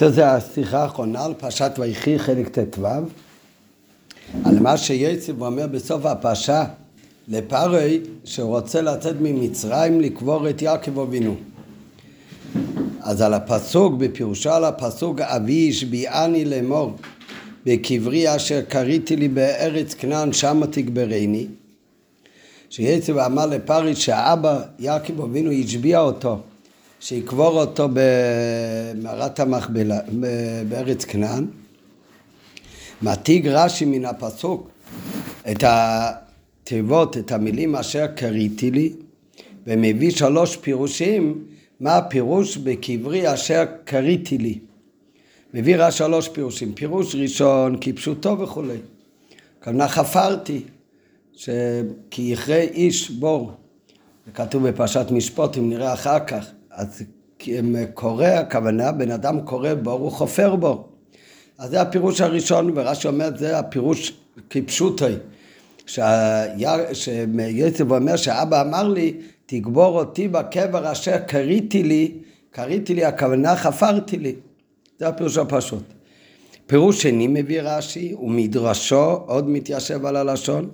זו השיחה האחרונה על פרשת ויחי חלק ט"ו, על מה שיצב אומר בסוף הפרשה לפרוי שרוצה לצאת ממצרים לקבור את יעקב אבינו. אז על הפסוק, בפירושו על הפסוק אבי השביעני לאמור בקברי אשר קריתי לי בארץ כנען שמה תגברני. שיצב אמר לפרי שהאבא יעקב אבינו השביע אותו שיקבור אותו במערת המכבלה בארץ כנען מעתיק רש"י מן הפסוק את התיבות, את המילים אשר קריתי לי ומביא שלוש פירושים מה הפירוש בקברי אשר קריתי לי מביא רק שלוש פירושים פירוש ראשון כפשוטו וכולי. כמובן חפרתי שכי יכרה איש בור. זה כתוב בפרשת משפוט אם נראה אחר כך אז קורא, הכוונה, בן אדם קורא בור, הוא חופר בו. אז זה הפירוש הראשון, ורש"י אומר, זה הפירוש כפשוטי. שיוסף אומר שאבא אמר לי, תגבור אותי בקבר אשר קריתי לי, קריתי לי, הכוונה חפרתי לי. זה הפירוש הפשוט. פירוש שני מביא רש"י, ומדרשו עוד מתיישב על הלשון.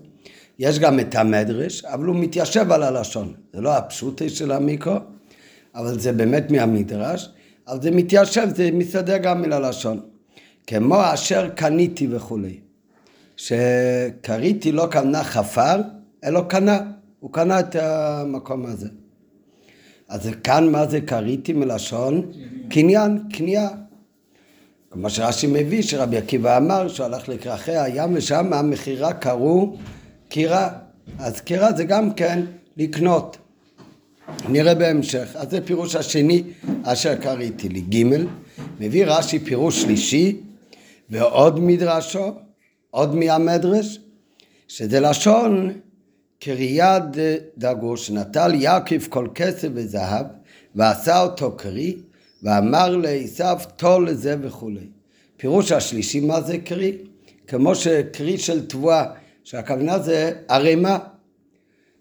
יש גם את המדרש, אבל הוא מתיישב על הלשון. זה לא הפשוטי של המיקרו, אבל זה באמת מהמדרש, אבל זה מתיישב, זה מסתדר גם מללשון. כמו אשר קניתי וכולי. שקריתי לא קנה חפר, אלא קנה, הוא קנה את המקום הזה. אז כאן מה זה קריתי מלשון? קניין, קנייה. כמו שרש"י מביא, שרבי עקיבא אמר שהוא הלך לקרחי הים ושם המכירה קראו קירה. אז קירה זה גם כן לקנות. נראה בהמשך. אז זה פירוש השני אשר קראתי לי. ג' מביא רש"י פירוש שלישי ועוד מדרשו, עוד מהמדרש, שזה לשון קריית דגוש, נטל יעקב כל כסף וזהב ועשה אותו קרי ואמר לעשו טול לזה וכולי. פירוש השלישי מה זה קרי? כמו שקרי של תבואה, שהכוונה זה ערימה,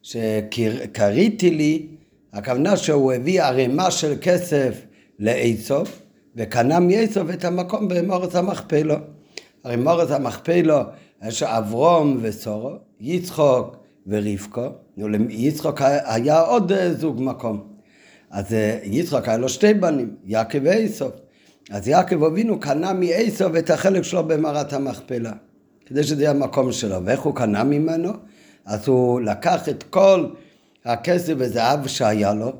שקריתי לי הכוונה שהוא הביא ערימה של כסף לאיסוף וקנה מאיסוף את המקום במורץ המכפלו. הרי מורץ המכפלו יש אברום וסורו, יצחוק ורבקו, יצחוק היה עוד זוג מקום. אז אה, יצחוק היה לו שתי בנים, יעקב ואיסוף. אז יעקב אבינו קנה מאיסוף את החלק שלו במערת המכפלה, כדי שזה יהיה המקום שלו. ואיך הוא קנה ממנו? אז הוא לקח את כל הכסף וזהב שהיה לו,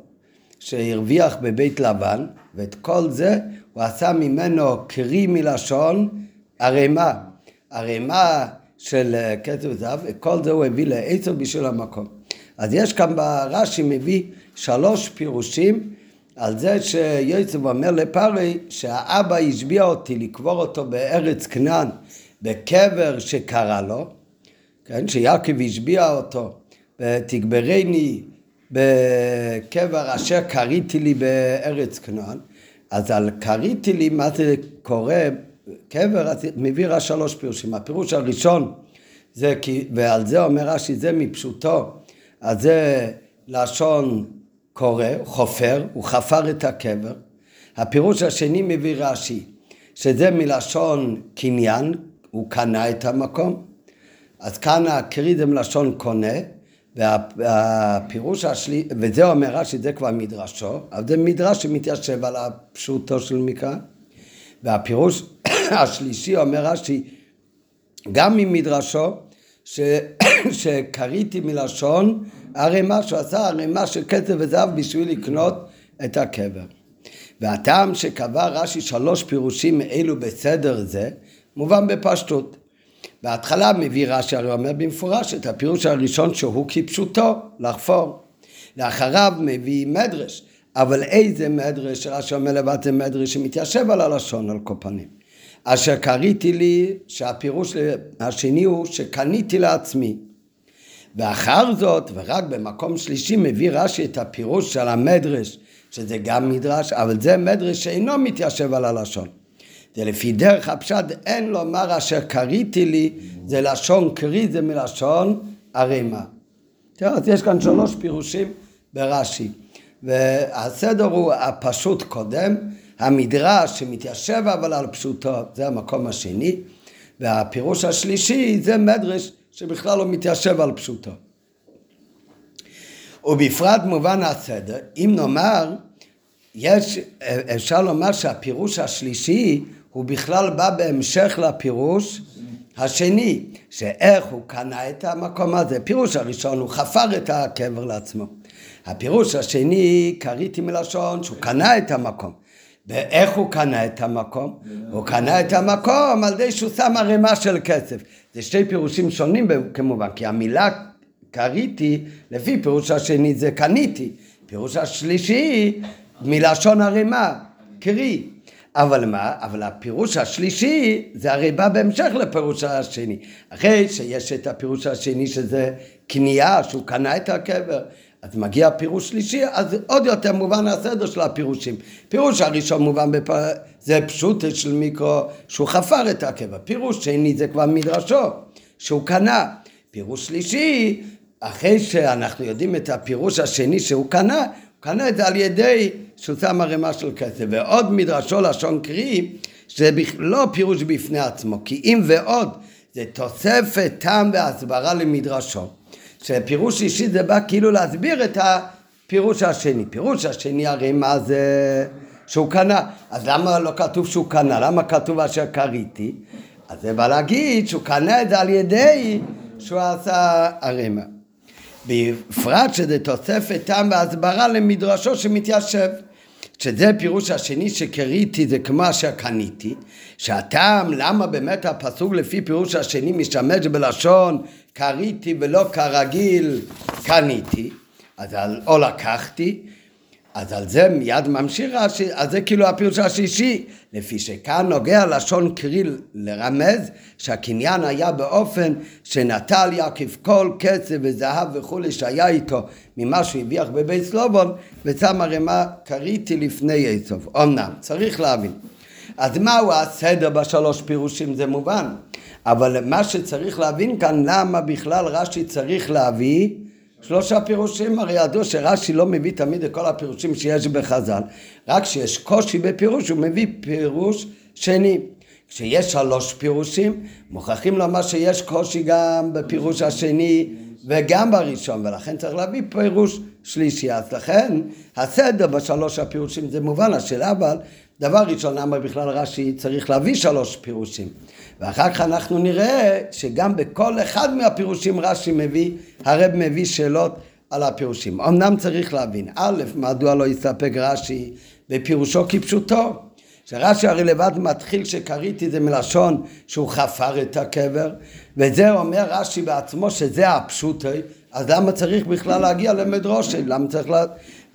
שהרוויח בבית לבן, ואת כל זה הוא עשה ממנו קרי מלשון ערימה. ערימה של אה, כסף וזהב, וכל זה הוא הביא לעצר בשביל המקום. אז יש כאן ברש"י מביא שלוש פירושים על זה שיוסף אומר לפרי שהאבא השביע אותי לקבור אותו בארץ כנען בקבר שקרה לו, כן, שיעקב השביע אותו ותגברני בקבר אשר קריתי לי בארץ כנען, אז על קריתי לי, מה זה קורה, קבר, אז מביא רש"י שלוש פירושים. הפירוש הראשון, זה כי, ועל זה אומר רש"י, זה מפשוטו, אז זה לשון קורא, חופר, הוא חפר את הקבר. הפירוש השני מביא רש"י, שזה מלשון קניין, הוא קנה את המקום. אז כאן הקריא זה מלשון קונה, והפירוש השלי, וזה אומר רש"י, זה כבר מדרשו, אבל זה מדרש שמתיישב על הפשוטו של מקרא. והפירוש השלישי אומר רש"י, גם ממדרשו, ש... שקריתי מלשון ערימה, שהוא עשה ערימה של כסף וזהב בשביל לקנות את הקבר. והטעם שקבע רש"י שלוש פירושים אלו בסדר זה, מובן בפשטות. בהתחלה מביא רש"י, הרי אומר במפורש את הפירוש הראשון שהוא כפשוטו, לחפור. לאחריו מביא מדרש, אבל איזה מדרש? רש"י אומר לבד זה מדרש שמתיישב על הלשון על כל פנים. אשר קריתי לי, שהפירוש השני הוא שקניתי לעצמי. ואחר זאת, ורק במקום שלישי מביא רש"י את הפירוש של המדרש, שזה גם מדרש, אבל זה מדרש שאינו מתיישב על הלשון. זה לפי דרך הפשט אין לומר אשר קריתי לי, זה לשון קרי, זה מלשון ערימה. תראה, אז יש כאן שלוש פירושים ברש"י. והסדר הוא הפשוט קודם, המדרש שמתיישב אבל על פשוטו, זה המקום השני, והפירוש השלישי זה מדרש שבכלל לא מתיישב על פשוטו. ובפרט מובן הסדר, אם נאמר, יש, אפשר לומר שהפירוש השלישי הוא בכלל בא בהמשך לפירוש השני, שאיך הוא קנה את המקום הזה. פירוש הראשון, הוא חפר את הקבר לעצמו. הפירוש השני, קריתי מלשון שהוא קנה את המקום. ואיך הוא קנה את המקום? הוא קנה את המקום על ידי שהוא שם ערימה של כסף. זה שתי פירושים שונים כמובן, כי המילה קריתי, לפי פירוש השני זה קניתי. פירוש השלישי, מלשון ערימה, קרי. אבל מה? אבל הפירוש השלישי זה הרי בא בהמשך לפירוש השני. אחרי שיש את הפירוש השני שזה קנייה, שהוא קנה את הקבר, אז מגיע פירוש שלישי, אז עוד יותר מובן הסדר של הפירושים. פירוש הראשון מובן בפ... זה פשוט של מיקרו, שהוא חפר את הקבר. פירוש שני זה כבר מדרשו, שהוא קנה. פירוש שלישי, אחרי שאנחנו יודעים את הפירוש השני שהוא קנה, קנה את זה על ידי שהוא שם ערימה של כסף. ועוד מדרשו לשון קרי, שזה לא פירוש בפני עצמו, כי אם ועוד זה תוספת טעם והסברה למדרשו. שפירוש אישי זה בא כאילו להסביר את הפירוש השני. פירוש השני הרי מה זה שהוא קנה. אז למה לא כתוב שהוא קנה? למה כתוב אשר קריתי? אז זה בא להגיד שהוא קנה את זה על ידי שהוא עשה ערימה. בפרט שזה תוספת טעם והסברה למדרשו שמתיישב. שזה פירוש השני שקריתי זה כמו אשר קניתי, שהטעם למה באמת הפסוק לפי פירוש השני משתמש בלשון קריתי ולא כרגיל קניתי, אז או לקחתי, אז על זה מיד ממשיך רש"י, אז זה כאילו הפירוש השלישי, לפי שכאן נוגע לשון קריל לרמז שהקניין היה באופן שנטל יעקב כל כסף וזהב וכולי שהיה איתו ממה שהוא הביח בבית סלובון ושם ערימה קריתי לפני עשב. אמנם, צריך להבין. אז מהו הסדר בשלוש פירושים זה מובן, אבל מה שצריך להבין כאן למה בכלל רש"י צריך להביא שלושה פירושים, הרי ידעו שרש"י לא מביא תמיד את כל הפירושים שיש בחז"ל, רק כשיש קושי בפירוש הוא מביא פירוש שני. כשיש שלוש פירושים, מוכרחים לומר שיש קושי גם בפירוש השני וגם בראשון, ולכן צריך להביא פירוש שלישי. אז לכן הסדר בשלוש הפירושים זה מובן, השאלה אבל, דבר ראשון, למה בכלל רש"י צריך להביא שלוש פירושים? ואחר כך אנחנו נראה שגם בכל אחד מהפירושים רש"י מביא, הרב מביא שאלות על הפירושים. אמנם צריך להבין, א', מדוע לא יסתפק רש"י בפירושו כפשוטו? שרש"י הרי לבד מתחיל שקריתי זה מלשון שהוא חפר את הקבר, וזה אומר רש"י בעצמו שזה הפשוטי, אז למה צריך בכלל להגיע למדרושי? למה צריך לה...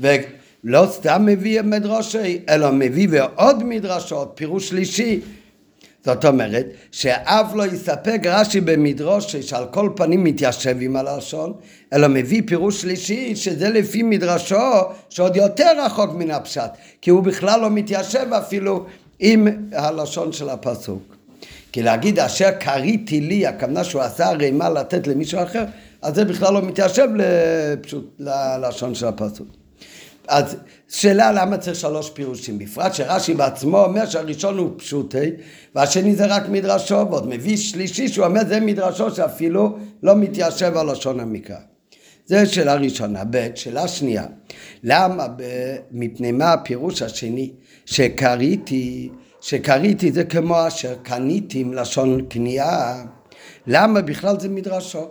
ולא סתם מביא מדרושי, אלא מביא ועוד מדרשות, פירוש שלישי, זאת אומרת, שאף לא יספק רש"י במדרוש שעל כל פנים מתיישב עם הלשון, אלא מביא פירוש שלישי שזה לפי מדרשו שעוד יותר רחוק מן הפשט, כי הוא בכלל לא מתיישב אפילו עם הלשון של הפסוק. כי להגיד אשר קריתי לי, הכוונה שהוא עשה הרי מה לתת למישהו אחר, אז זה בכלל לא מתיישב לפשוט, ללשון של הפסוק. אז שאלה למה צריך שלוש פירושים, בפרט שרש"י בעצמו אומר שהראשון הוא פשוטי והשני זה רק מדרשו, ועוד מביא שלישי שהוא אומר זה מדרשו שאפילו לא מתיישב על לשון המקרא. זה שאלה ראשונה. ב', שאלה שנייה, למה, מפני מה הפירוש השני שקריתי, שקריתי זה כמו אשר קניתי עם לשון קנייה, למה בכלל זה מדרשו?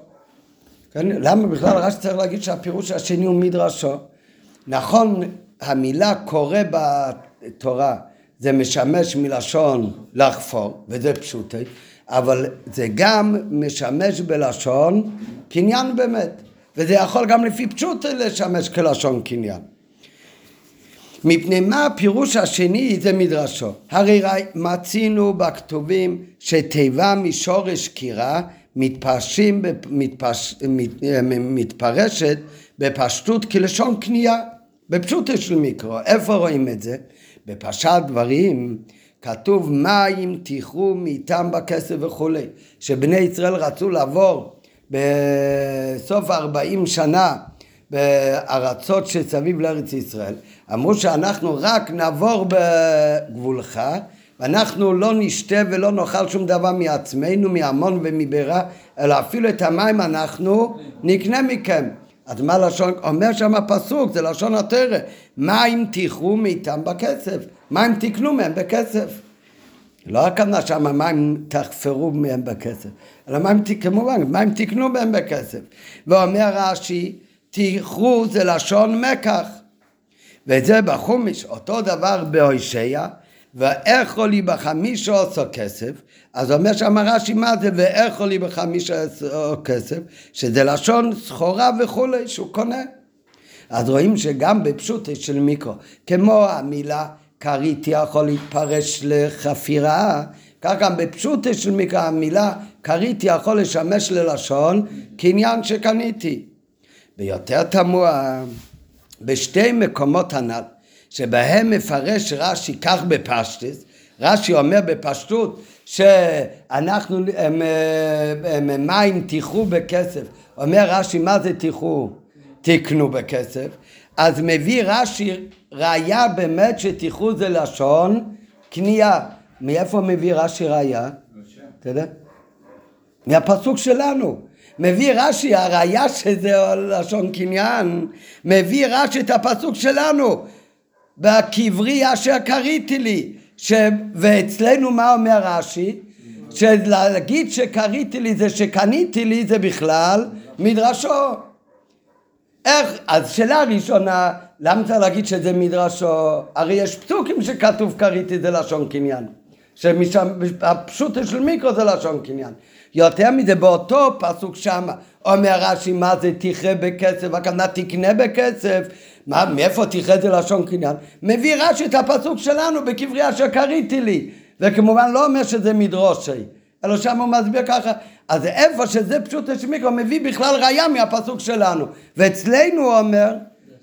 כן? למה בכלל רש"י צריך להגיד שהפירוש השני הוא מדרשו? נכון, המילה קורא בתורה זה משמש מלשון לחפור, וזה פשוטי, אבל זה גם משמש בלשון קניין באמת, וזה יכול גם לפי פשוטי לשמש כלשון קניין. מפני מה הפירוש השני זה מדרשו. הרי מצינו בכתובים שתיבה משורש קירה מתפרשים, מתפש, מת, מתפרשת בפשטות כלשון קנייה, בפשוטו של מיקרו. איפה רואים את זה? בפרשת דברים כתוב מים תיכרו מאיתם בכסף וכולי, שבני ישראל רצו לעבור בסוף ארבעים שנה בארצות שסביב לארץ ישראל, אמרו שאנחנו רק נעבור בגבולך ואנחנו לא נשתה ולא נאכל שום דבר מעצמנו, מהמון ומבירה, אלא אפילו את המים אנחנו נקנה מכם. אז מה לשון, אומר שם הפסוק, זה לשון התרא, מים תיכרו מאיתם בכסף, מים תקנו מהם בכסף. לא הכוונה שם מים תחפרו מהם בכסף, אלא מים, כמובן, מים תקנו מהם בכסף. ואומר רש"י, תיכרו זה לשון מקח. ואת זה בחומיש, אותו דבר בהושע, ואיכו לי בחמישה עשו כסף, אז אומר שם רש"י מה זה ואיכו לי בחמישה עשו כסף, שזה לשון סחורה וכולי שהוא קונה. אז רואים שגם בפשוט של מיקרו, כמו המילה כרית יכול להתפרש לחפירה, כך גם בפשוט של מיקרו המילה כרית יכול לשמש ללשון קניין שקניתי. ויותר תמוה, בשתי מקומות הנ"ל, שבהם מפרש רש"י כך בפשטס, רש"י אומר בפשטות שאנחנו, הם, הם, הם מים תיכו בכסף, אומר רש"י מה זה תיכו? תקנו בכסף, אז מביא רש"י ראיה באמת שתיכו זה לשון קנייה, מאיפה מביא רש"י ראיה? אתה יודע? מהפסוק שלנו. מביא רש"י, הראיה שזה לשון קניין, מביא רש"י את הפסוק שלנו, בקברי אשר קריתי לי, ש... ואצלנו מה אומר רש"י? שלהגיד שקריתי לי זה שקניתי לי זה בכלל מדרשו. איך, אז שאלה ראשונה, למה צריך להגיד שזה מדרשו? הרי יש פסוקים שכתוב קריתי זה לשון קניין. שמשם, הפשוט של מיקרו זה לשון קניין. יותר מזה, באותו פסוק שם אומר רש"י מה זה תכרה בכסף, הכוונה תקנה בכסף, מה, מאיפה תכרה זה לשון קניין? מביא רש"י את הפסוק שלנו בקברי אשר קריתי לי, וכמובן לא אומר שזה מדרושי, אלא שם הוא מסביר ככה, אז איפה שזה פשוט השמיקרו מביא בכלל ראייה מהפסוק שלנו, ואצלנו הוא אומר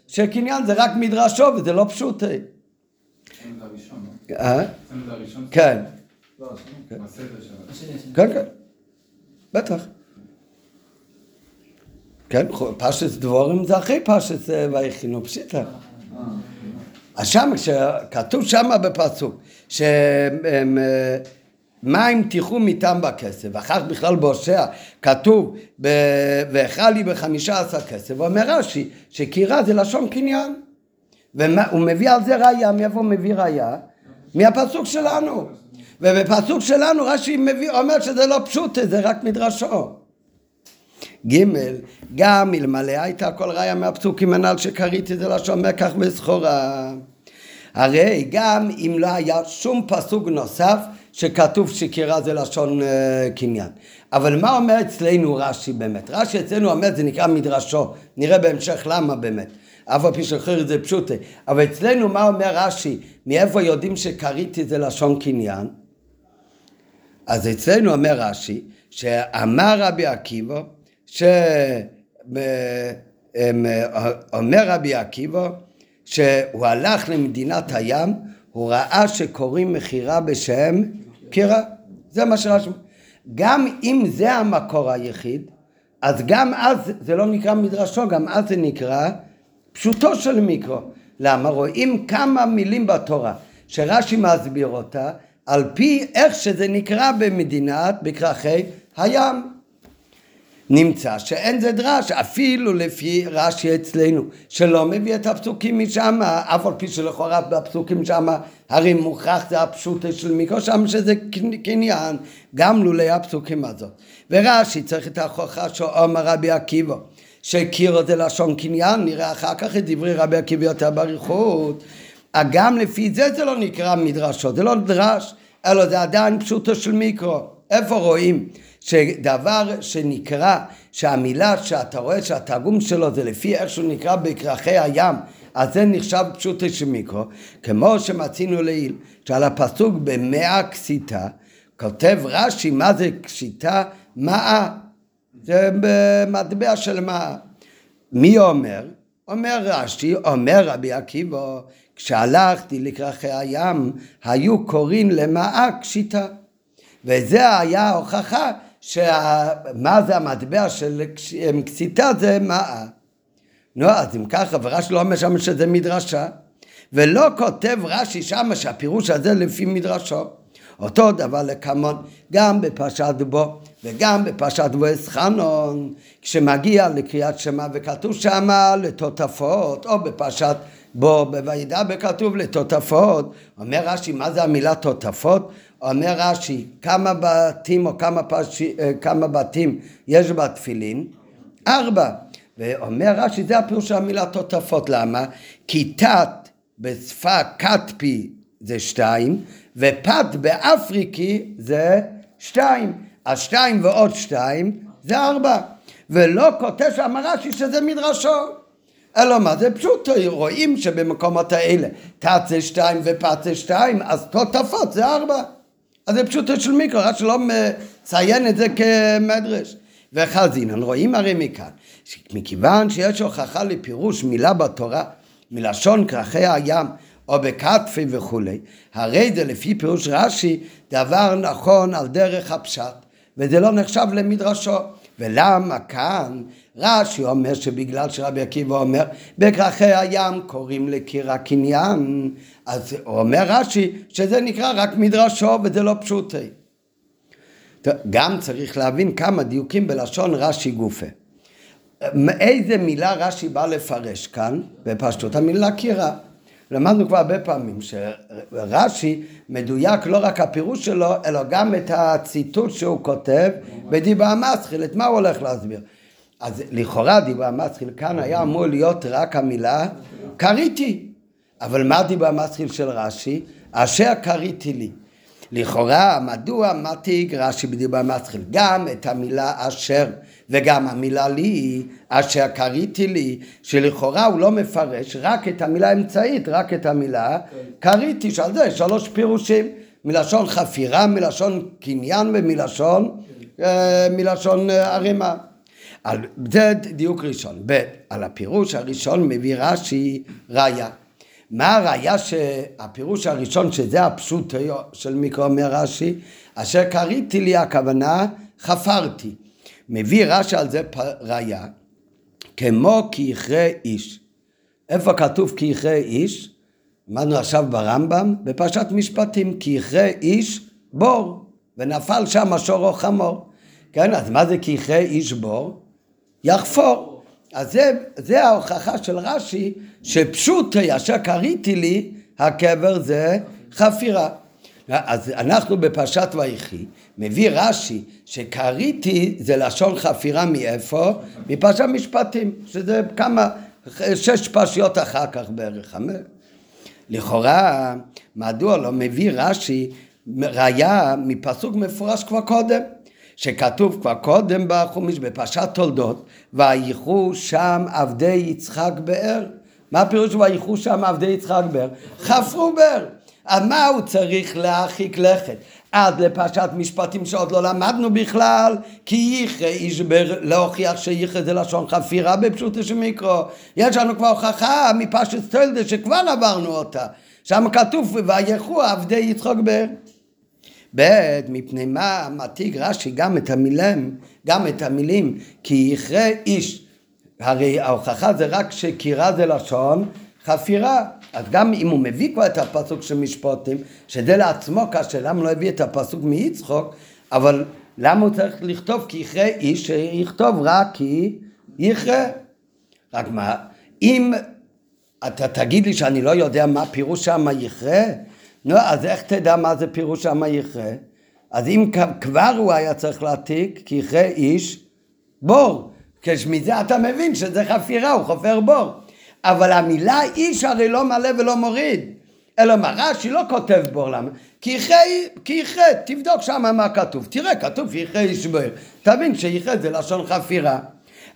שקניין זה רק מדרשו וזה לא פשוטי. אה? כן. כן, כן. בטח. כן, פשט דבורים זה אחרי פשט אה, ויכינו פשיטה. אז שם, כשכתוב שם בפסוק, שמים אה, תיכו מטעם בכסף, ואחר כך בכלל בהושע כתוב, ואכל לי בחמישה עשר כסף, ואומר רש"י, שקירה זה לשון קניין. והוא מביא על זה ראייה, מאיפה מביא ראייה? מהפסוק שלנו. ובפסוק שלנו רש"י מביא, אומר שזה לא פשוט, זה רק מדרשו. ג' גם אלמלא הייתה כל ראיה מהפסוקים הנ"ל שקראתי זה לשון מקח וסחורה. הרי גם אם לא היה שום פסוק נוסף שכתוב שקירה זה לשון uh, קניין. אבל מה אומר אצלנו רש"י באמת? רש"י אצלנו אומר זה נקרא מדרשו, נראה בהמשך למה באמת. אף על פי שאחר זה פשוטה. אבל אצלנו מה אומר רש"י? מאיפה יודעים שקריתי זה לשון קניין? אז אצלנו אומר רש"י, שאמר רבי עקיבא, שאומר רבי עקיבא, שהוא הלך למדינת הים, הוא ראה שקוראים מכירה בשם קירה. זה מה שרש"י... גם אם זה המקור היחיד, אז גם אז זה לא נקרא מדרשו, גם אז זה נקרא פשוטו של מיקרו. למה? רואים כמה מילים בתורה שרש"י מסביר אותה על פי איך שזה נקרא במדינת, בכרכי הים. נמצא שאין זה דרש, אפילו לפי רש"י אצלנו, שלא מביא את הפסוקים משם, אף על פי שלכאורה בפסוקים שם, הרי מוכרח זה הפשוט של מיקרו שם שזה קניין, גם לולי הפסוקים הזאת. ורש"י צריך את ההוכחה שאומר רבי עקיבא, את זה לשון קניין, נראה אחר כך את דברי רבי עקיבא יותר באריכות. גם לפי זה זה לא נקרא מדרשות, זה לא דרש, אלא זה עדיין פשוטו של מיקרו. איפה רואים שדבר שנקרא, שהמילה שאתה רואה שהתרגום שלו זה לפי איך שהוא נקרא בכרכי הים, אז זה נחשב פשוטו של מיקרו, כמו שמצינו לעיל, שעל הפסוק במאה כסיתה, כותב רש"י מה זה כסיתה? מאה. זה במטבע של מאה. מי אומר? אומר רש"י, אומר רבי עקיבא, כשהלכתי לכרכי הים, היו קוראים למאה קשיטה. וזה היה ההוכחה שמה זה המטבע של קשיטה זה מאה. נו, אז אם ככה, ורש"י לא אומר שם שזה מדרשה. ולא כותב רש"י שמה שהפירוש הזה לפי מדרשו. אותו דבר לקמון, גם בפרשת בו וגם בפרשת בו אסחנון, כשמגיע לקריאת שמע וכתוב שמה לתותפות, או בפרשת בו בוידע בכתוב לתותפות, אומר רש"י, מה זה המילה תותפות? אומר רש"י, כמה בתים או כמה, פש... אה, כמה בתים יש בתפילין? ארבע. ואומר רש"י, זה הפירוש של המילה טוטפות, למה? כי טט בשפה כתפי זה שתיים, ופת באפריקי זה שתיים. אז שתיים ועוד שתיים זה ארבע. ולא כותב שם רש"י שזה מדרשו. אלא מה זה פשוט, רואים שבמקומות האלה תת זה שתיים ופת זה שתיים, אז תותפות זה ארבע. אז זה פשוט של מיקרו, רק שלא מציין את זה כמדרש. וחזינן, רואים הרי מכאן, מכיוון שיש הוכחה לפירוש מילה בתורה, מלשון כרכי הים, או בקטפי וכולי, הרי זה לפי פירוש רש"י דבר נכון על דרך הפשט, וזה לא נחשב למדרשו. ולמה כאן רש"י אומר שבגלל שרבי עקיבא אומר בכרכי הים קוראים לקיר הקניין אז אומר רש"י שזה נקרא רק מדרשו וזה לא פשוטי. גם צריך להבין כמה דיוקים בלשון רש"י גופה. איזה מילה רש"י בא לפרש כאן בפשטות המילה קירה למדנו כבר הרבה פעמים שרש"י מדויק לא רק הפירוש שלו, אלא גם את הציטוט שהוא כותב בדיבה המסחיל, את מה הוא הולך להסביר. אז לכאורה דיבה המסחיל כאן היה אמור להיות רק המילה קריתי. אבל מה דיבה המסחיל של רש"י? אשר קריתי לי. לכאורה, מדוע מתיג רש"י בדיבה המסחיל? גם את המילה אשר וגם המילה לי, אשר קריתי לי, שלכאורה הוא לא מפרש רק את המילה האמצעית, רק את המילה קריתי, שעל זה שלוש פירושים, מלשון חפירה, מלשון קניין ומלשון אה, מלשון אה, ערימה. על זה דיוק ראשון. ב', על הפירוש הראשון מביא רש"י ראיה. מה הראיה שהפירוש הראשון שזה הפשוט של מיקרו אומר רש"י, אשר קריתי לי הכוונה חפרתי. מביא רש"י על זה ראיה, כמו כי יכרה איש. איפה כתוב כי יכרה איש? אמרנו עכשיו ברמב"ם, בפרשת משפטים, כי יכרה איש בור, ונפל שם השור או חמור. כן, אז מה זה כי יכרה איש בור? יחפור. אז זה, זה ההוכחה של רש"י, שפשוט אשר קריתי לי, הקבר זה חפירה. אז אנחנו בפרשת ויחי, מביא רש"י שקריתי זה לשון חפירה מאיפה? מפרשת משפטים, שזה כמה, שש פרשיות אחר כך בערך. לכאורה, מדוע לא מביא רש"י ראיה מפסוק מפורש כבר קודם? שכתוב כבר קודם בחומיש בפרשת תולדות, וייכו שם עבדי יצחק באר. מה הפירוש וייכו שם עבדי יצחק באר? חפרו באר. על מה הוא צריך להרחיק לכת? עד לפרשת משפטים שעוד לא למדנו בכלל, כי ייחא איש בר... להוכיח שייחא זה לשון חפירה בפשוטו של מיקרו. יש לנו כבר הוכחה מפרשת סטולדה שכבר עברנו אותה. שם כתוב ויחו עבדי יצחוק באר. ב' מפני מה מתיג רש"י גם את המילים, גם את המילים כי יכרה איש. הרי ההוכחה זה רק שקירה זה לשון חפירה. אז גם אם הוא מביא כבר את הפסוק של משפוטים, שזה לעצמו קשה, למה לא הביא את הפסוק מיצחוק, אבל למה הוא צריך לכתוב כי יכרה איש, שיכתוב רק כי יכרה. רק מה, אם אתה תגיד לי שאני לא יודע מה פירוש שם יכרה, נו, אז איך תדע מה זה פירוש שם יכרה? אז אם כבר הוא היה צריך להעתיק, כי יכרה איש, בור. כשמזה אתה מבין שזה חפירה, הוא חופר בור. אבל המילה איש הרי לא מלא ולא מוריד. אלא מה, רש"י לא כותב בור, למה? כי יכרה, תבדוק שם מה כתוב. תראה, כתוב יכרה איש בור. תבין שיכרה זה לשון חפירה.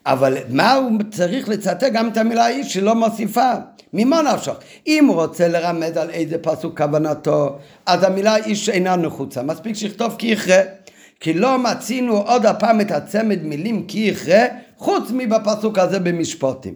אבל מה הוא צריך לצטט גם את המילה איש שלא מוסיפה? ממה נפשך? אם הוא רוצה לרמז על איזה פסוק כוונתו, אז המילה איש אינה נחוצה. מספיק שיכתוב כי יכרה. כי לא מצינו עוד הפעם את הצמד מילים כי יכרה, חוץ מבפסוק הזה במשפטים.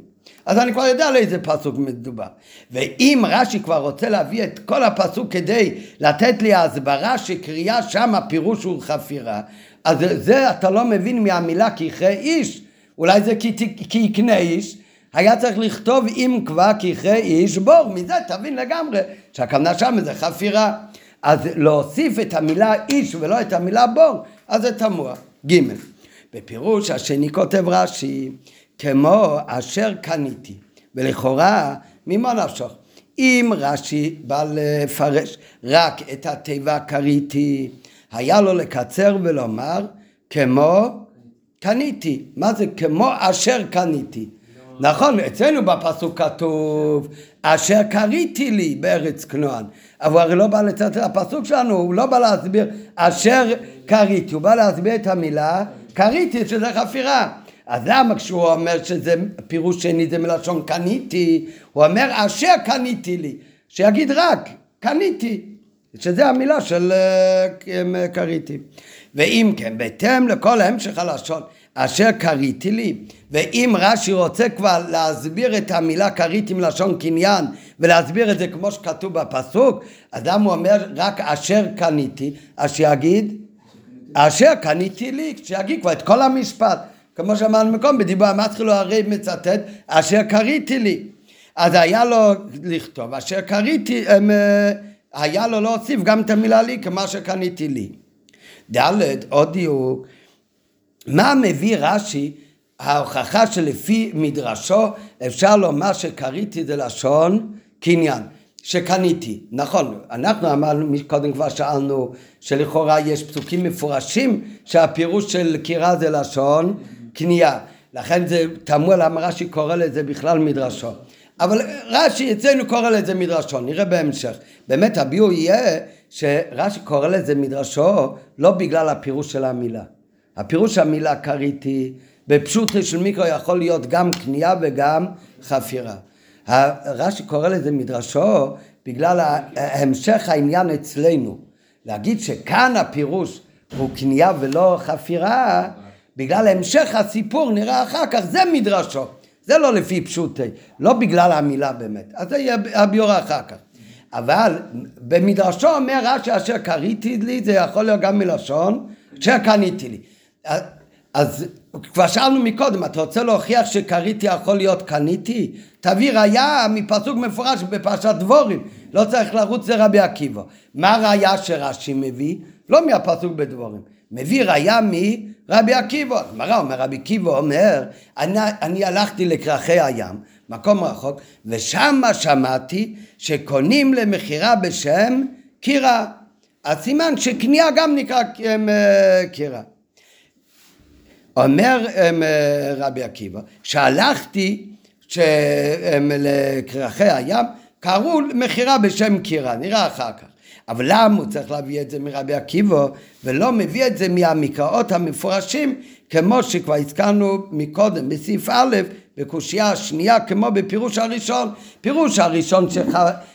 אז אני כבר יודע על איזה פסוק מדובר. ואם רש"י כבר רוצה להביא את כל הפסוק כדי לתת לי הסברה שקריאה שם הפירוש הוא חפירה, אז זה אתה לא מבין מהמילה כי יכרה איש, אולי זה כי, כי יקנה איש, היה צריך לכתוב אם כבר ככרי איש בור, מזה תבין לגמרי שהכוונה שם זה חפירה. אז להוסיף את המילה איש ולא את המילה בור, אז זה תמוה. ג' בפירוש השני כותב רש"י, כמו אשר קניתי, ולכאורה ממה נפשוך? אם רש"י בא לפרש רק את התיבה קריתי, היה לו לקצר ולומר כמו קניתי. מה זה כמו אשר קניתי? נכון, אצלנו בפסוק כתוב אשר קריתי לי בארץ כנוען, אבל הוא הרי לא בא לצאת הפסוק שלנו, הוא לא בא להסביר אשר קריתי, הוא בא להסביר את המילה קריתי שזה חפירה. אז למה כשהוא אומר שזה פירוש שני זה מלשון קניתי, הוא אומר אשר קניתי לי, שיגיד רק קניתי, שזה המילה של אה, קריתי. ואם כן, בהתאם לכל המשך הלשון אשר קריתי לי, ואם רש"י רוצה כבר להסביר את המילה קריתי מלשון קניין ולהסביר את זה כמו שכתוב בפסוק, אז למה הוא אומר רק אשר קניתי, אז שיגיד אשר קניתי לי, שיגיד כבר את כל המשפט. כמו שאמרנו מקום, בדיבור המתחילו הרי מצטט, אשר קריתי לי. אז היה לו לכתוב, אשר קריתי, אה, היה לו להוסיף גם את המילה לי, כמו שקניתי לי. ד' עוד דיוק, מה מביא רש"י ההוכחה שלפי מדרשו אפשר לומר שקריתי זה לשון קניין, שקניתי. נכון, אנחנו אמרנו, קודם כבר שאלנו שלכאורה יש פסוקים מפורשים שהפירוש של קירה זה לשון קנייה. לכן זה תמוה למה רש"י קורא לזה בכלל מדרשו. אבל רש"י אצלנו קורא לזה מדרשו, נראה בהמשך. באמת הביאו יהיה שרש"י קורא לזה מדרשו לא בגלל הפירוש של המילה. הפירוש של המילה קריטי בפשוט של מיקרו יכול להיות גם קנייה וגם חפירה. רש"י קורא לזה מדרשו בגלל המשך העניין אצלנו. להגיד שכאן הפירוש הוא קנייה ולא חפירה, בגלל המשך הסיפור נראה אחר כך, זה מדרשו. זה לא לפי פשוטי, לא בגלל המילה באמת. אז זה יהיה הביור אחר כך. אבל במדרשו אומר רש"י אשר קריתי לי, זה יכול להיות גם מלשון אשר קניתי לי. אז כבר שאלנו מקודם, אתה רוצה להוכיח שקריתי יכול להיות קניתי? תביא ראיה מפסוק מפורש בפרשת דבורים, לא צריך לרוץ לרבי עקיבא. מה הראיה שרש"י מביא? לא מהפסוק בדבורים. מביא ראיה מרבי עקיבא. הגמרא אומר, רבי עקיבא אומר, אני, אני הלכתי לכרכי הים, מקום רחוק, ושם שמעתי שקונים למכירה בשם קירה. אז סימן שקנייה גם נקרא אה, קירה. אומר אה, רבי עקיבא, שהלכתי לכרכי הים, קראו מכירה בשם קירה, נראה אחר כך. אבל למה הוא צריך להביא את זה מרבי עקיבא ולא מביא את זה מהמקראות המפורשים כמו שכבר הזכרנו מקודם בסעיף א' בקושייה השנייה כמו בפירוש הראשון. פירוש הראשון שח...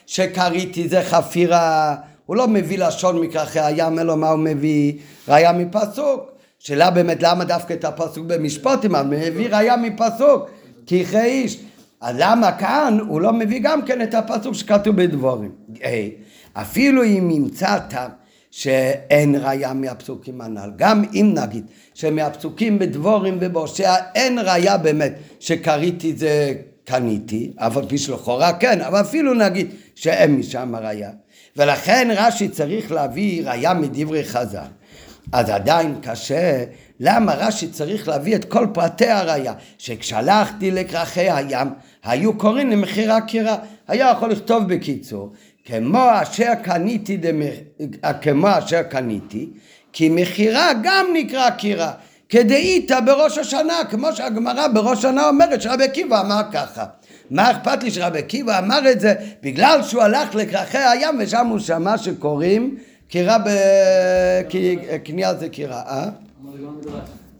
שקריתי זה חפירה. הוא לא מביא לשון מכרכי הים אלא מה הוא מביא? ראיה מפסוק. שאלה באמת למה דווקא את הפסוק במשפוטים אבל מביא ראיה מפסוק כי יחי איש אז למה כאן הוא לא מביא גם כן את הפסוק שכתוב בדבורים? היי אפילו אם ימצא טעם שאין ראיה מהפסוקים הנ"ל, גם אם נגיד שמהפסוקים בדבורים ובהושע אין ראיה באמת שקריתי זה קניתי, אבל פי שלכאורה כן, אבל אפילו נגיד שאין משם ראיה, ולכן רש"י צריך להביא ראיה מדברי חז"ל. אז עדיין קשה, למה רש"י צריך להביא את כל פרטי הראיה? שכשהלכתי לכרכי הים, היו קוראים למחיר הקירה. היה יכול לכתוב בקיצור, כמו אשר קניתי, דמ... כמו אשר קניתי, כי מכירה גם נקרא קירה. כדאיתא בראש השנה, כמו שהגמרא בראש השנה אומרת שרבי עקיבא אמר ככה. מה אכפת לי שרבי עקיבא אמר את זה? בגלל שהוא הלך לכרכי הים ושם הוא שמע שקוראים קירה ב... קנייה זה קירה, אה?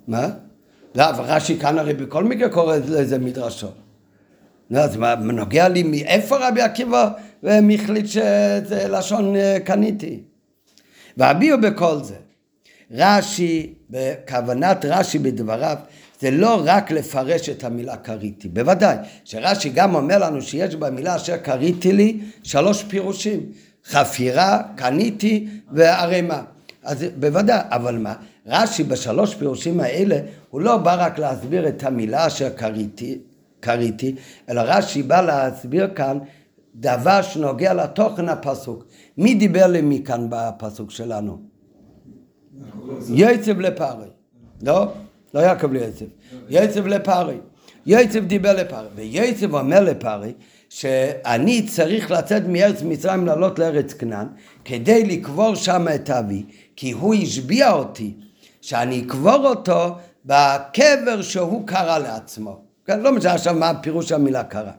מה? לא, אבל רש"י כאן הרי בכל מקרה קורא לזה מדרשו. לא, אז מה נוגע לי מאיפה רבי עקיבא והם החליט שזה לשון אה, קניתי. והביאו בכל זה. רש"י, בכוונת רש"י בדבריו, זה לא רק לפרש את המילה קריתי, בוודאי, שרש"י גם אומר לנו שיש במילה אשר קריתי לי שלוש פירושים, חפירה, קניתי וערימה. אז בוודאי, אבל מה, רש"י בשלוש פירושים האלה, הוא לא בא רק להסביר את המילה אשר קריתי, קריתי, אלא רש"י בא להסביר כאן דבר שנוגע לתוכן הפסוק. מי דיבר למי כאן בפסוק שלנו? יצב לפרי. לא? לא יעקב ליצב. יצב לפרי. יצב דיבר לפרי. ויצב אומר לפרי שאני צריך לצאת מארץ מצרים לעלות לארץ כנען כדי לקבור שם את אבי כי הוא השביע אותי שאני אקבור אותו בקבר שהוא קרא לעצמו. כן, לא משנה עכשיו מה פירוש המילה קרא.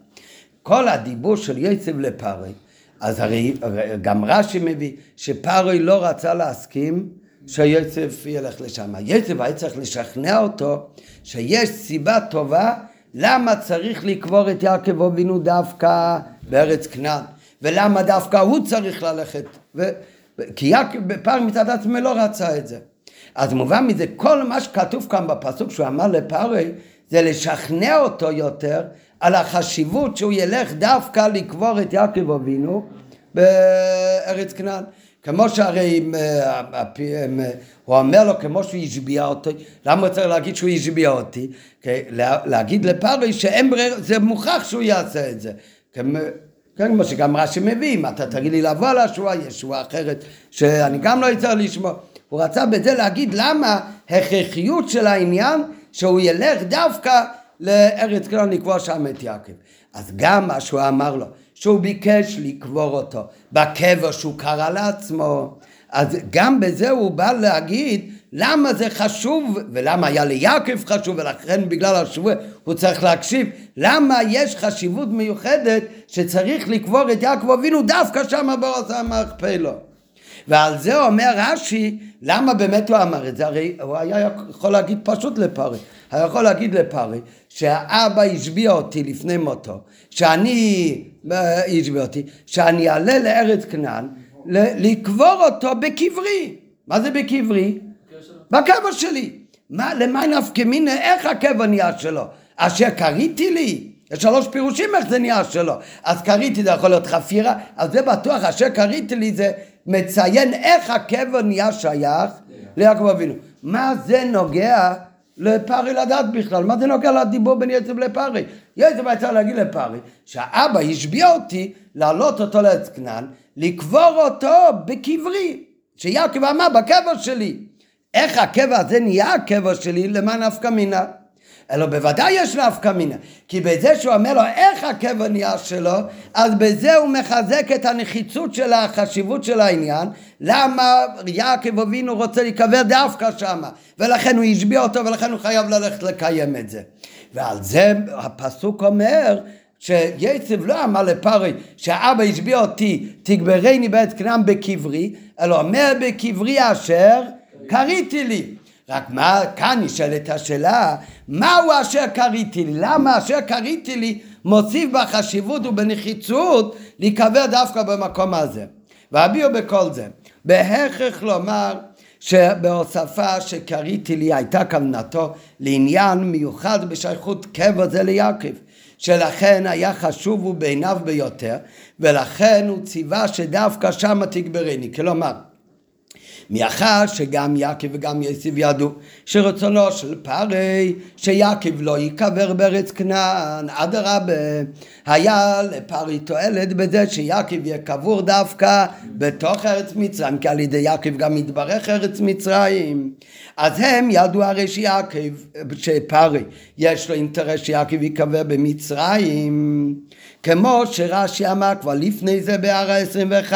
כל הדיבור של יצב לפרי, אז הרי גם רש"י מביא שפרי לא רצה להסכים שיצב ילך לשם. יצב היה צריך לשכנע אותו שיש סיבה טובה למה צריך לקבור את יעקב אבינו דווקא בארץ כנען, ולמה דווקא הוא צריך ללכת, ו... כי יעקב בפר מצד עצמו לא רצה את זה. אז מובן מזה, כל מה שכתוב כאן בפסוק שהוא אמר לפרי, זה לשכנע אותו יותר על החשיבות שהוא ילך דווקא לקבור את יעקב אבינו בארץ כנען. כמו שהרי אה, הוא אומר לו כמו שהוא השביע אותי, למה הוא צריך להגיד שהוא השביע אותי? להגיד לפרי שאין ברירה, זה מוכרח שהוא יעשה את זה. כן, כמו שגם רש"י מביא, אם אתה תגיד לי לבוא על השבועה, יש שבועה אחרת שאני גם לא אצטרך לשמוע. הוא רצה בזה להגיד למה הכרחיות של העניין שהוא ילך דווקא לארץ כלל לקבוע שם את יעקב. אז גם מה שהוא אמר לו, שהוא ביקש לקבור אותו בקבר שהוא קרא לעצמו, אז גם בזה הוא בא להגיד למה זה חשוב ולמה היה ליעקב חשוב ולכן בגלל השבוע הוא צריך להקשיב? למה יש חשיבות מיוחדת שצריך לקבור את יעקב אבינו דווקא שם בארץ המכפלו ועל זה אומר רש"י למה באמת הוא אמר את זה הרי הוא היה יכול להגיד פשוט לפרי היה יכול להגיד לפרי שהאבא השביע אותי לפני מותו שאני אה, השביע אותי שאני אעלה לארץ כנען לקבור אותו בקברי מה זה בקברי? בקבר שלי. מה, למה נפקא מיניה, איך הקבר נהיה שלו? אשר קריתי לי? יש שלוש פירושים איך זה נהיה שלו. אז קריתי זה יכול להיות חפירה, אז זה בטוח, אשר קריתי לי זה מציין איך הקבר נהיה שייך ליעקב אבינו. מה זה נוגע לפרי לדעת בכלל? מה זה נוגע לדיבור בין יצב לפרי? יצב היה צריך להגיד לפרי שהאבא השביע אותי להעלות אותו לארץ כנען, לקבור אותו בקברי, שיעקב אמר בקבר שלי. איך הקבע הזה נהיה הקבע שלי, למה נפקא מינה? אלא בוודאי יש נפקא מינה, כי בזה שהוא אומר לו איך הקבע נהיה שלו, אז בזה הוא מחזק את הנחיצות של החשיבות של העניין, למה יעקב אבינו רוצה להיקבר דווקא שמה, ולכן הוא השביע אותו ולכן הוא חייב ללכת לקיים את זה. ועל זה הפסוק אומר שיצב לא אמר לפרי שאבא השביע אותי תגברני בעת כנען בקברי, אלא אומר בקברי אשר קריתי לי. רק מה, כאן נשאלת השאלה, מהו אשר קריתי לי? למה אשר קריתי לי מוסיף בחשיבות ובנחיצות להיקבר דווקא במקום הזה? והביאו בכל זה. בהכרח לומר שבהוספה שקריתי לי הייתה כוונתו לעניין מיוחד בשייכות קבע זה ליעקב. שלכן היה חשוב ובעיניו ביותר, ולכן הוא ציווה שדווקא שמה תגברני. כלומר, מאחר שגם יעקב וגם יוסף ידעו שרצונו של פרי שיעקב לא ייקבר בארץ כנען, אדרבה, היה לפרי תועלת בזה שיעקב יהיה קבור דווקא בתוך ארץ מצרים, כי על ידי יעקב גם יתברך ארץ מצרים. אז הם ידעו הרי שיעקב, שפרי, יש לו אינטרס שיעקב ייקבר במצרים, כמו שרש"י אמר כבר לפני זה בהר ה-21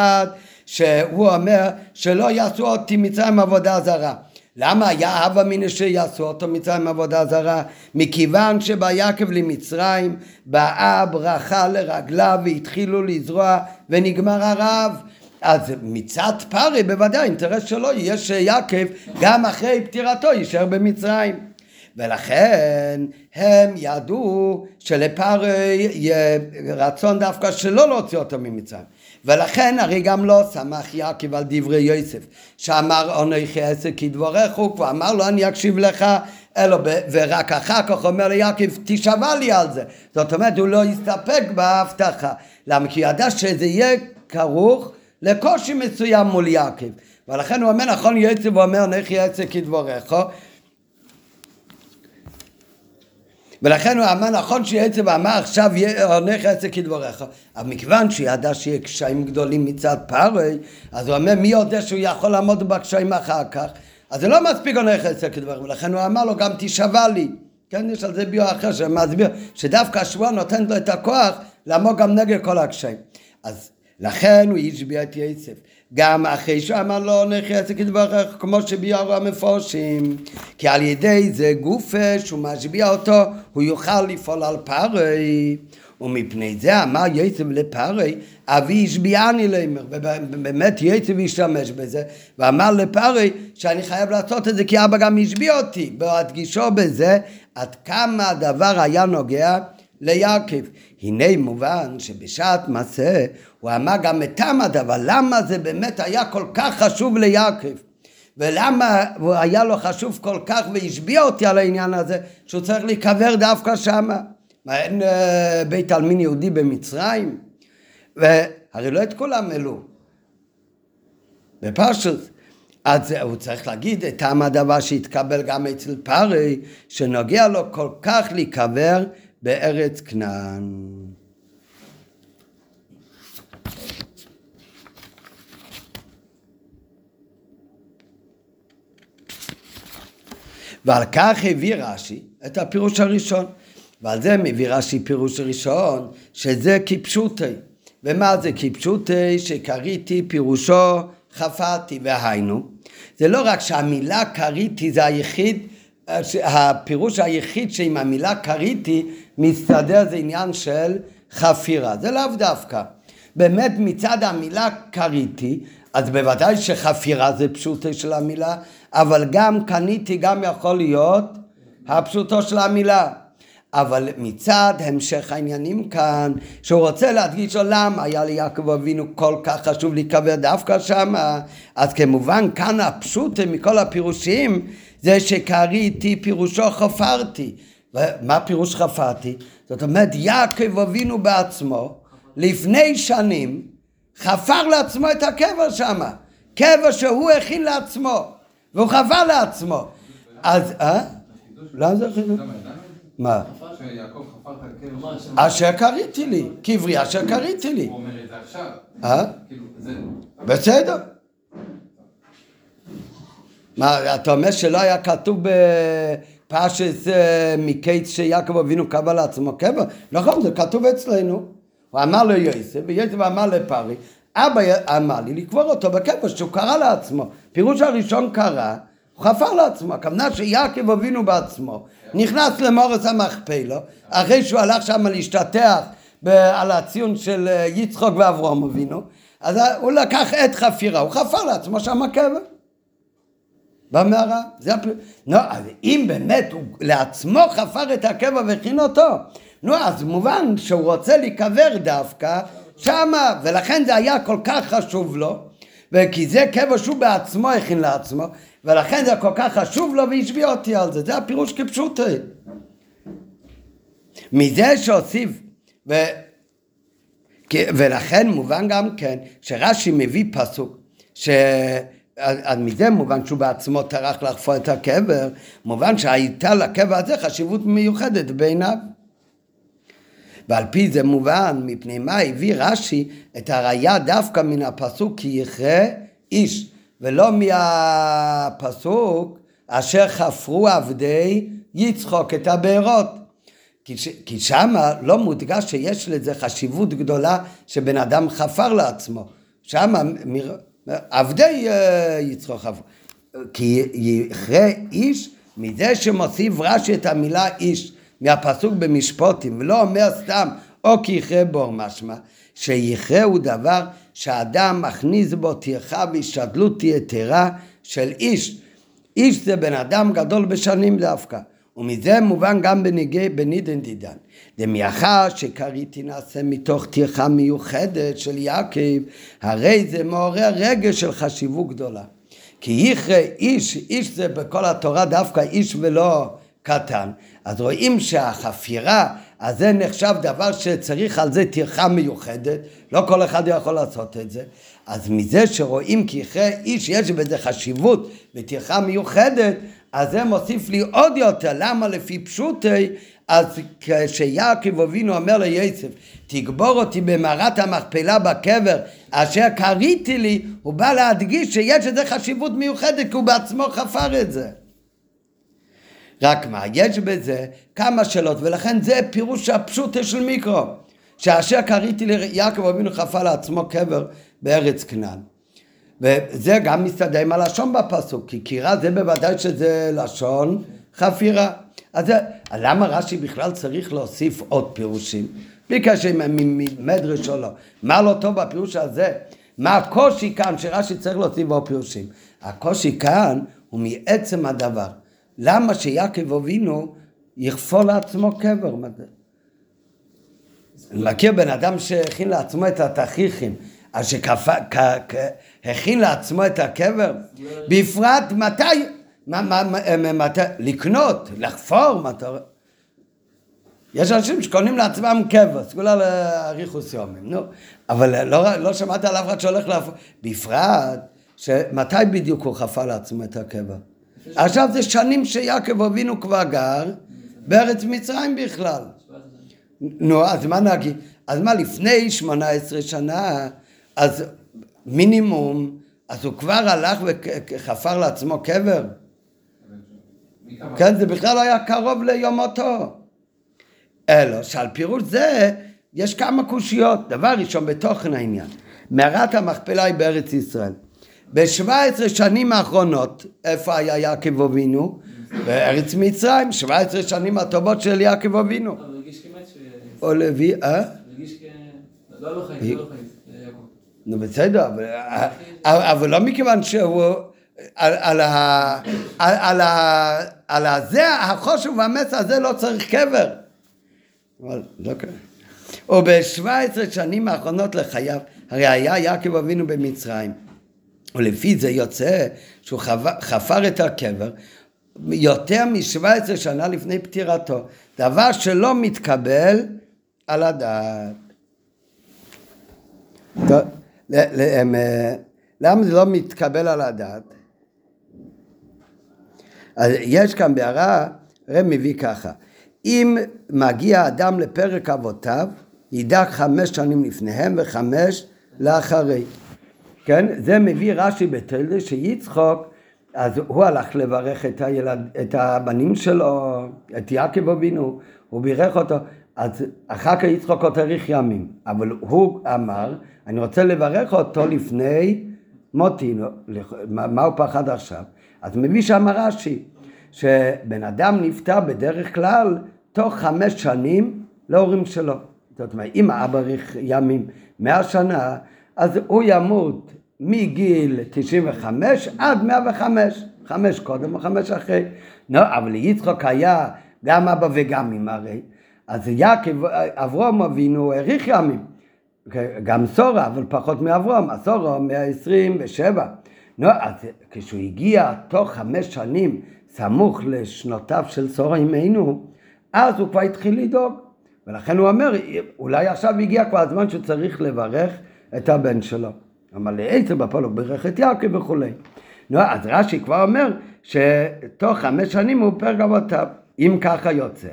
שהוא אומר שלא יעשו אותי מצרים עבודה זרה. למה היה הווה מינא שיעשו אותו מצרים עבודה זרה? מכיוון שביעקב למצרים באה ברכה לרגליו והתחילו לזרוע ונגמר הרב. אז מצד פרי בוודאי האינטרס שלו יהיה שיעקב גם אחרי פטירתו יישאר במצרים. ולכן הם ידעו שלפרי יהיה רצון דווקא שלא להוציא אותו ממצרים. ולכן הרי גם לא שמח יעקב על דברי יוסף, שאמר אנכי עשר כדברך הוא כבר אמר לו אני אקשיב לך, אלו, ורק אחר כך אומר ליעקב תשבע לי על זה. זאת אומרת הוא לא יסתפק בהבטחה. למה? כי ידע שזה יהיה כרוך לקושי מסוים מול יעקב. ולכן הוא אומר נכון יוסף ואומר נכי עשר כדברך ולכן הוא אמר נכון שיצב אמר עכשיו עונך עסק כדבריך. אבל מכיוון שהוא ידע שיהיה קשיים גדולים מצד פארי אז הוא אומר מי יודע שהוא יכול לעמוד בקשיים אחר כך? אז זה לא מספיק עונך עסק כדבריך ולכן הוא אמר לו גם תשבע לי. כן יש על זה ביור אחר שמסביר שדווקא השבועה נותנת לו את הכוח לעמוד גם נגד כל הקשיים. אז לכן הוא השביע את יצב גם אחרי שהוא אמר לו נחייס כדברך כמו שביארו המפורשים כי על ידי זה גופה שהוא משביע אותו הוא יוכל לפעול על פארי ומפני זה אמר יצב לפארי אבי השביעני לאמר ובאמת יצב השתמש בזה ואמר לפארי שאני חייב לעשות את זה כי אבא גם השביע אותי. בהדגישו בזה עד כמה הדבר היה נוגע ליעקב. הנה מובן שבשעת מעשה הוא אמר גם את תמד, אבל למה זה באמת היה כל כך חשוב ליעקב? ולמה הוא היה לו חשוב כל כך והשביע אותי על העניין הזה שהוא צריך להיקבר דווקא שמה? מה אין אה, בית עלמין יהודי במצרים? והרי לא את כולם העלו. בפרשוס. אז הוא צריך להגיד את טעם הדבר שהתקבל גם אצל פארי, שנוגע לו כל כך להיקבר בארץ כנען. ועל כך הביא רש"י את הפירוש הראשון. ועל זה מביא רש"י פירוש ראשון, שזה כפשוטי. ומה זה כפשוטי? שקריתי פירושו חפרתי, והיינו. זה לא רק שהמילה קריתי זה היחיד, הפירוש היחיד שעם המילה קריתי מסתדר זה עניין של חפירה, זה לאו דווקא. באמת מצד המילה קריתי, אז בוודאי שחפירה זה פשוטו של המילה, אבל גם קניתי גם יכול להיות הפשוטו של המילה. אבל מצד המשך העניינים כאן, שהוא רוצה להדגיש לו למה היה ליעקב אבינו כל כך חשוב להיקבר דווקא שם, אז כמובן כאן הפשוט מכל הפירושים זה שקריתי פירושו חפרתי. מה פירוש חפרתי? זאת אומרת יעקב אבינו בעצמו לפני שנים חפר לעצמו את הקבר שם, קבר שהוא הכין לעצמו והוא חפר לעצמו. אז, אה? למה זה חידוש? מה? אשר קריתי לי, קברי אשר קריתי לי. הוא אומר את זה עכשיו. אה? כאילו, בסדר. מה, אתה אומר שלא היה כתוב בפרשת אה, מקיץ שיעקב אבינו קבע לעצמו קבר? נכון, זה כתוב אצלנו. הוא אמר ליוסף, ויוסף אמר לפרי, אבא אמר לי לקבור אותו בקבר שהוא קרא לעצמו. פירוש הראשון קרא, הוא חפר לעצמו. הכוונה שיעקב אבינו בעצמו נכנס למורס המכפלו, אחרי שהוא הלך שם להשתטח על הציון של אה, יצחוק ואברום אבינו, אז הוא לקח את חפירה, הוא חפר לעצמו שם קבר. במערה. זה הפ... נו, אז אם באמת הוא לעצמו חפר את הקבע והכין אותו, נו, אז מובן שהוא רוצה להיקבר דווקא שמה, ולכן זה היה כל כך חשוב לו, וכי זה קבע שהוא בעצמו הכין לעצמו, ולכן זה כל כך חשוב לו והשביע אותי על זה, זה הפירוש כפשוטו. מזה שהוסיף, ו... ולכן מובן גם כן שרש"י מביא פסוק, ש... אז מזה מובן שהוא בעצמו טרח לחפור את הקבר, מובן שהייתה לקבר הזה חשיבות מיוחדת בעיניו. ועל פי זה מובן מפני מה הביא רש"י את הראייה דווקא מן הפסוק כי יכרה איש ולא מהפסוק אשר חפרו עבדי יצחוק את הבארות. כי שמה לא מודגש שיש לזה חשיבות גדולה שבן אדם חפר לעצמו שמה עבדי אה, יצחוק חפרו כי יכרה איש מזה שמוסיף רש"י את המילה איש מהפסוק במשפוטים, ולא אומר סתם, או כי יכרה בור משמע, שיכרה הוא דבר שאדם מכניס בו טרחה והשתדלות יתרה של איש. איש זה בן אדם גדול בשנים דווקא. ומזה מובן גם בניגי בנידן דידן. דמייחר שקריתי נעשה מתוך טרחה מיוחדת של יעקב, הרי זה מעורר רגש של חשיבות גדולה. כי יכרה איש, איש זה בכל התורה דווקא איש ולא קטן, אז רואים שהחפירה, אז זה נחשב דבר שצריך על זה טרחה מיוחדת, לא כל אחד יכול לעשות את זה. אז מזה שרואים כי אחרי איש יש בזה חשיבות וטרחה מיוחדת, אז זה מוסיף לי עוד יותר, למה לפי פשוטי אז כשיעקב אבינו אומר ליוסף, תגבור אותי במערת המכפלה בקבר, אשר קריתי לי, הוא בא להדגיש שיש לזה חשיבות מיוחדת, כי הוא בעצמו חפר את זה. רק מה, יש בזה כמה שאלות, ולכן זה פירוש הפשוטה של מיקרו, שאשר קריתי ליעקב אבינו חפר לעצמו קבר בארץ כנען. וזה גם מסתדר עם הלשון בפסוק, כי קירה זה בוודאי שזה לשון חפירה. אז למה רש"י בכלל צריך להוסיף עוד פירושים? בלי קשר אם מדרש או לא. מה לא טוב בפירוש הזה? מה הקושי כאן שרש"י צריך להוסיף עוד פירושים? הקושי כאן הוא מעצם הדבר. למה שיעקב אבינו יכפול לעצמו קבר? אני מכיר בן אדם שהכין לעצמו את התכריכים, אז שהכין לעצמו את הקבר, בפרט מתי, מה, מה, מה, מתי, לקנות, לחפור, מתי, יש אנשים שקונים לעצמם קבר, סגולה לאריכוס יומים, נו, אבל לא, לא שמעת על אף אחד שהולך לחפור, בפרט שמתי בדיוק הוא חפר לעצמו את הקבר? עכשיו זה שנים שיעקב אבינו כבר גר בארץ מצרים בכלל. נו, אז מה נגיד? אז מה, לפני שמונה עשרה שנה, אז מינימום, אז הוא כבר הלך וחפר לעצמו קבר? כן, זה בכלל לא היה קרוב ליום מותו. אלא שעל פירוש זה יש כמה קושיות. דבר ראשון, בתוכן העניין. מערת המכפלה היא בארץ ישראל. ב-17 שנים האחרונות, איפה היה יעקב אבינו? בארץ מצרים, 17 שנים הטובות של יעקב אבינו. או לוי, אה? לא, לא חיים, לא חיים. נו בסדר, אבל לא מכיוון שהוא על ה... על הזה, החושב והמס הזה לא צריך קבר. אבל לא קרה. וב-17 שנים האחרונות לחייו, הרי היה יעקב אבינו במצרים. ולפי זה יוצא שהוא חפר את הקבר יותר מ-17 שנה לפני פטירתו, דבר שלא מתקבל על הדעת. למה זה לא מתקבל על הדעת? אז יש כאן בהערה, רב מביא ככה, אם מגיע אדם לפרק אבותיו, ידע חמש שנים לפניהם וחמש לאחרי. כן? זה מביא רש"י בתלדה שיצחוק, אז הוא הלך לברך את, הילד, את הבנים שלו, את יעקב אבינו, הוא בירך אותו, אז אחר כך יצחוק עוד האריך ימים, אבל הוא אמר, אני רוצה לברך אותו לפני מותי, מה הוא פחד עכשיו? אז מביא שם רש"י, שבן אדם נפטר בדרך כלל תוך חמש שנים להורים שלו. זאת אומרת, אם האבא האריך ימים מאה שנה, אז הוא ימות מגיל 95 עד 105, חמש קודם וחמש אחרי. לא, אבל ליצחוק היה גם אבא וגם אמא הרי. אז יעקב, אברום אבינו האריך ימים. גם סורה, אבל פחות מאברום, הסורה 127. נו, אז כשהוא הגיע תוך חמש שנים סמוך לשנותיו של סורה אמנו, אז הוא כבר התחיל לדאוג. ולכן הוא אומר, אולי עכשיו הגיע כבר הזמן שהוא צריך לברך את הבן שלו. אמר לעצר בפולוק ברך את יעקב וכולי. נו, אז רש"י כבר אומר שתוך חמש שנים הוא פרק אבותיו. אם ככה יוצא,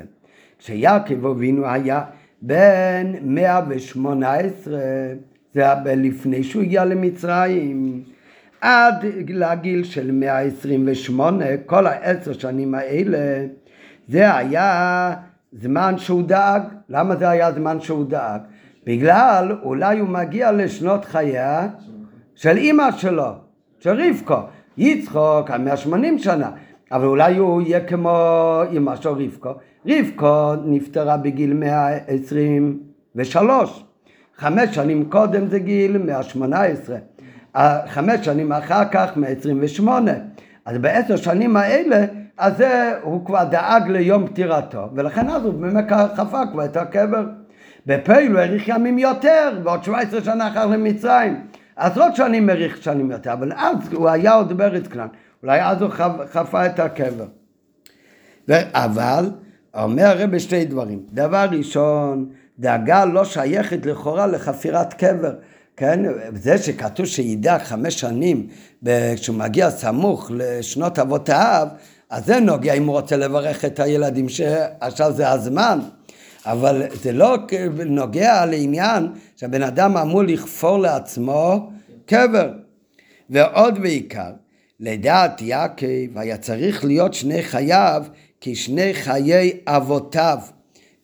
כשיעקב אבינו היה בן 118, זה היה לפני שהוא הגיע למצרים, עד לגיל של 128, כל העשר שנים האלה, זה היה זמן שהוא דאג. למה זה היה זמן שהוא דאג? בגלל אולי הוא מגיע לשנות חייה של אימא שלו, של רבקו. יצחוק, המאה שמונים שנה, אבל אולי הוא יהיה כמו אימא של רבקו. רבקו נפטרה בגיל מאה עשרים ושלוש. חמש שנים קודם זה גיל מאה שמונה עשרה. חמש שנים אחר כך מאה עשרים ושמונה. אז בעשר שנים האלה, אז זה, הוא כבר דאג ליום פטירתו, ולכן אז הוא באמת חפר כבר את הקבר. בפעיל הוא האריך ימים יותר, ועוד 17 שנה אחר למצרים. עשרות שנים האריך שנים יותר, אבל אז הוא היה עוד בארץ כנען. אולי אז הוא חפה את הקבר. אבל, אומר הרב שתי דברים. דבר ראשון, דאגה לא שייכת לכאורה לחפירת קבר. כן, זה שכתוב שידע חמש שנים כשהוא מגיע סמוך לשנות אבותיו, אז זה נוגע אם הוא רוצה לברך את הילדים שעכשיו זה הזמן. אבל זה לא נוגע לעניין שהבן אדם אמור לכפור לעצמו קבר. ועוד בעיקר, לדעת יעקב היה צריך להיות שני חייו כשני חיי אבותיו.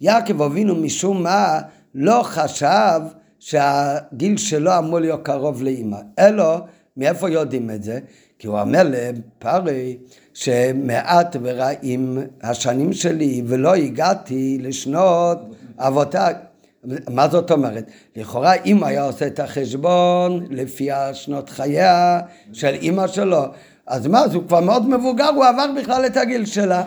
יעקב אבינו משום מה לא חשב שהגיל שלו אמור להיות קרוב לאימא, אלא מאיפה יודעים את זה? כי הוא אומר לפרי שמעט ורעים השנים שלי ולא הגעתי לשנות אבותיי. מה זאת אומרת? לכאורה אם היה עושה את החשבון לפי השנות חייה של אימא שלו אז מה, אז הוא כבר מאוד מבוגר, הוא עבר בכלל את הגיל שלה.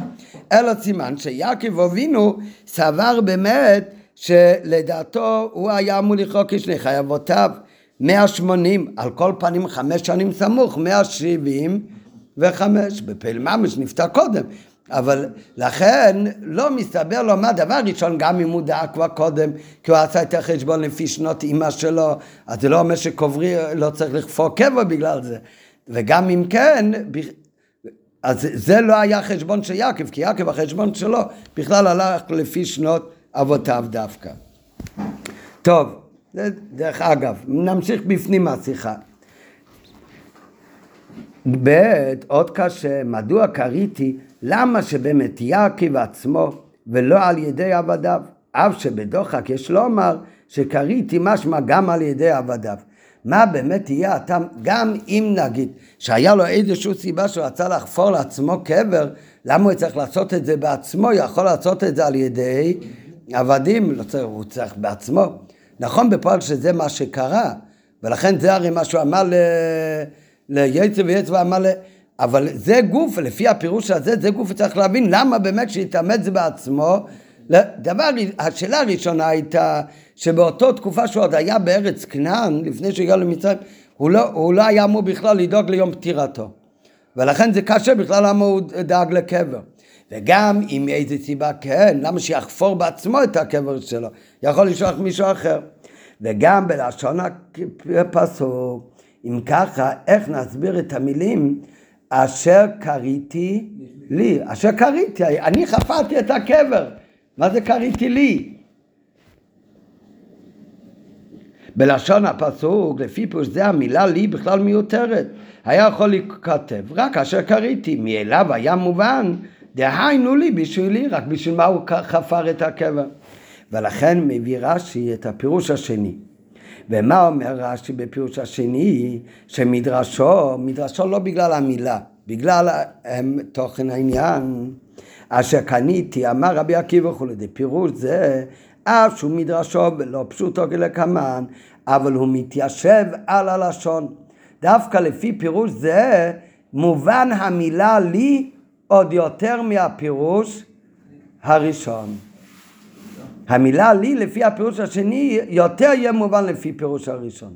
אלא סימן שיעקב אבינו סבר באמת שלדעתו הוא היה אמור לחוק כשני חייבותיו 180, על כל פנים חמש שנים סמוך, 175, בפעיל ממש נפטר קודם. אבל לכן לא מסתבר לו מה דבר ראשון גם אם הוא דעה כבר קודם כי הוא עשה את החשבון לפי שנות אימא שלו אז זה לא אומר שקוברי לא צריך לכפור קבע בגלל זה. וגם אם כן אז זה לא היה חשבון של יעקב כי יעקב החשבון שלו בכלל הלך לפי שנות אבותיו דווקא. טוב דרך אגב נמשיך בפנים השיחה ב' עוד קשה מדוע קריתי למה שבאמת יעקב עצמו ולא על ידי עבדיו? אף שבדוחק יש לומר שקריתי משמע גם על ידי עבדיו. מה באמת יהיה הטעם, גם אם נגיד שהיה לו איזושהי סיבה שהוא רצה לחפור לעצמו קבר, למה הוא צריך לעשות את זה בעצמו? יכול לעשות את זה על ידי עבדים, לא צריך, הוא צריך בעצמו. נכון בפועל שזה מה שקרה, ולכן זה הרי מה שהוא אמר ליצר ויצר אמר ל... אבל זה גוף, לפי הפירוש הזה, זה גוף צריך להבין למה באמת שהתאמץ בעצמו. דבר, השאלה הראשונה הייתה שבאותו תקופה שהוא עוד היה בארץ כנען, לפני שהגיע למצרים, הוא לא, הוא לא היה אמור בכלל לדאוג ליום פטירתו. ולכן זה קשה בכלל למה הוא דאג לקבר. וגם אם מאיזה סיבה כן, למה שיחפור בעצמו את הקבר שלו? יכול לשלוח מישהו אחר. וגם בלשון הפסוק, אם ככה, איך נסביר את המילים אשר קריתי לי, אשר קריתי, אני חפרתי את הקבר, מה זה קריתי לי? בלשון הפסוק, לפי פירוש זה המילה לי בכלל מיותרת. היה יכול להיכתב, רק אשר קריתי, מאליו היה מובן, דהיינו לי בשבילי, רק בשביל מה הוא חפר את הקבר. ולכן מביא רש"י את הפירוש השני. ומה אומר רש"י בפירוש השני? שמדרשו, מדרשו לא בגלל המילה, בגלל הם, תוכן העניין. אשר קניתי, אמר רבי עקיבא וכולי, פירוש זה, אף שהוא מדרשו ולא פשוטו כלקמן, אבל הוא מתיישב על הלשון. דווקא לפי פירוש זה, מובן המילה לי עוד יותר מהפירוש הראשון. המילה לי לפי הפירוש השני יותר יהיה מובן לפי פירוש הראשון.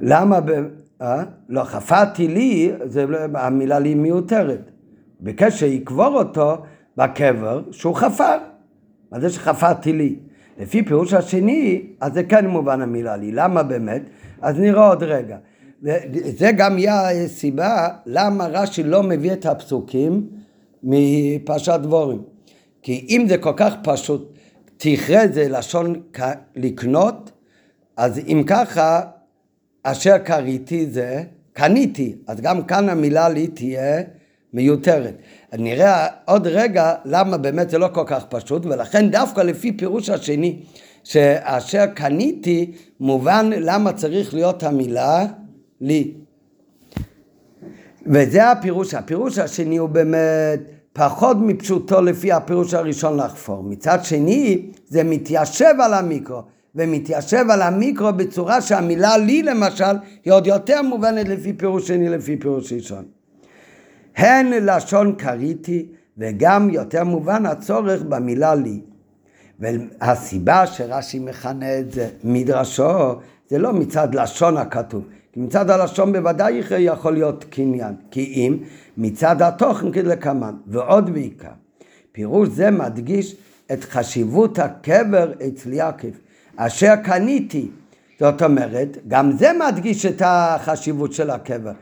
למה? ב... אה? לא, חפרתי לי, זה, לא- המילה לי מיותרת. ביקש שיקבור אותו בקבר שהוא חפר. מה זה שחפרתי לי? לפי פירוש השני, אז זה כן מובן המילה לי. למה באמת? אז נראה עוד רגע. וזה גם יהיה הסיבה למה רש"י לא מביא את הפסוקים מפרשת דבורים. כי אם זה כל כך פשוט, תכרה זה לשון לקנות, אז אם ככה, אשר קריתי זה, קניתי, אז גם כאן המילה לי תהיה מיותרת. נראה עוד רגע למה באמת זה לא כל כך פשוט, ולכן דווקא לפי פירוש השני, שאשר קניתי, מובן למה צריך להיות המילה לי. וזה הפירוש, הפירוש השני הוא באמת פחות מפשוטו לפי הפירוש הראשון לחפור. מצד שני, זה מתיישב על המיקרו, ומתיישב על המיקרו בצורה שהמילה לי למשל, היא עוד יותר מובנת לפי פירוש שני לפי פירוש ראשון. הן לשון קריתי, וגם יותר מובן הצורך במילה לי. והסיבה שרש"י מכנה את זה מדרשו, זה לא מצד לשון הכתוב, מצד הלשון בוודאי יכול להיות קניין, כי אם מצד התוכן כדלקמן, ועוד בעיקר. פירוש זה מדגיש את חשיבות הקבר אצל יעקב, אשר קניתי. זאת אומרת, גם זה מדגיש את החשיבות של הקבר.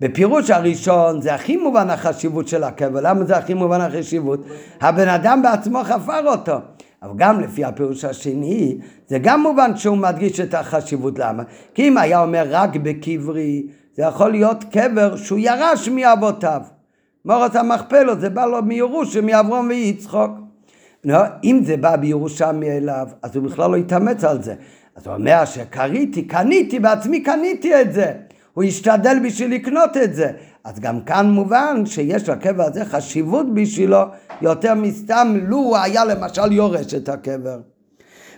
בפירוש הראשון זה הכי מובן החשיבות של הקבר, למה זה הכי מובן החשיבות? הבן אדם בעצמו חפר אותו. אבל גם לפי הפירוש השני, זה גם מובן שהוא מדגיש את החשיבות. למה? כי אם היה אומר רק בקברי, זה יכול להיות קבר שהוא ירש מאבותיו. מורת המכפלות, זה בא לו מירושה, מאברום ויצחוק. לא, אם זה בא בירושה מאליו, אז הוא בכלל לא יתאמץ על זה. אז הוא אומר שקריתי, קניתי, בעצמי קניתי את זה. הוא השתדל בשביל לקנות את זה. אז גם כאן מובן שיש לקבר הזה חשיבות בשבילו יותר מסתם לו הוא היה למשל יורש את הקבר.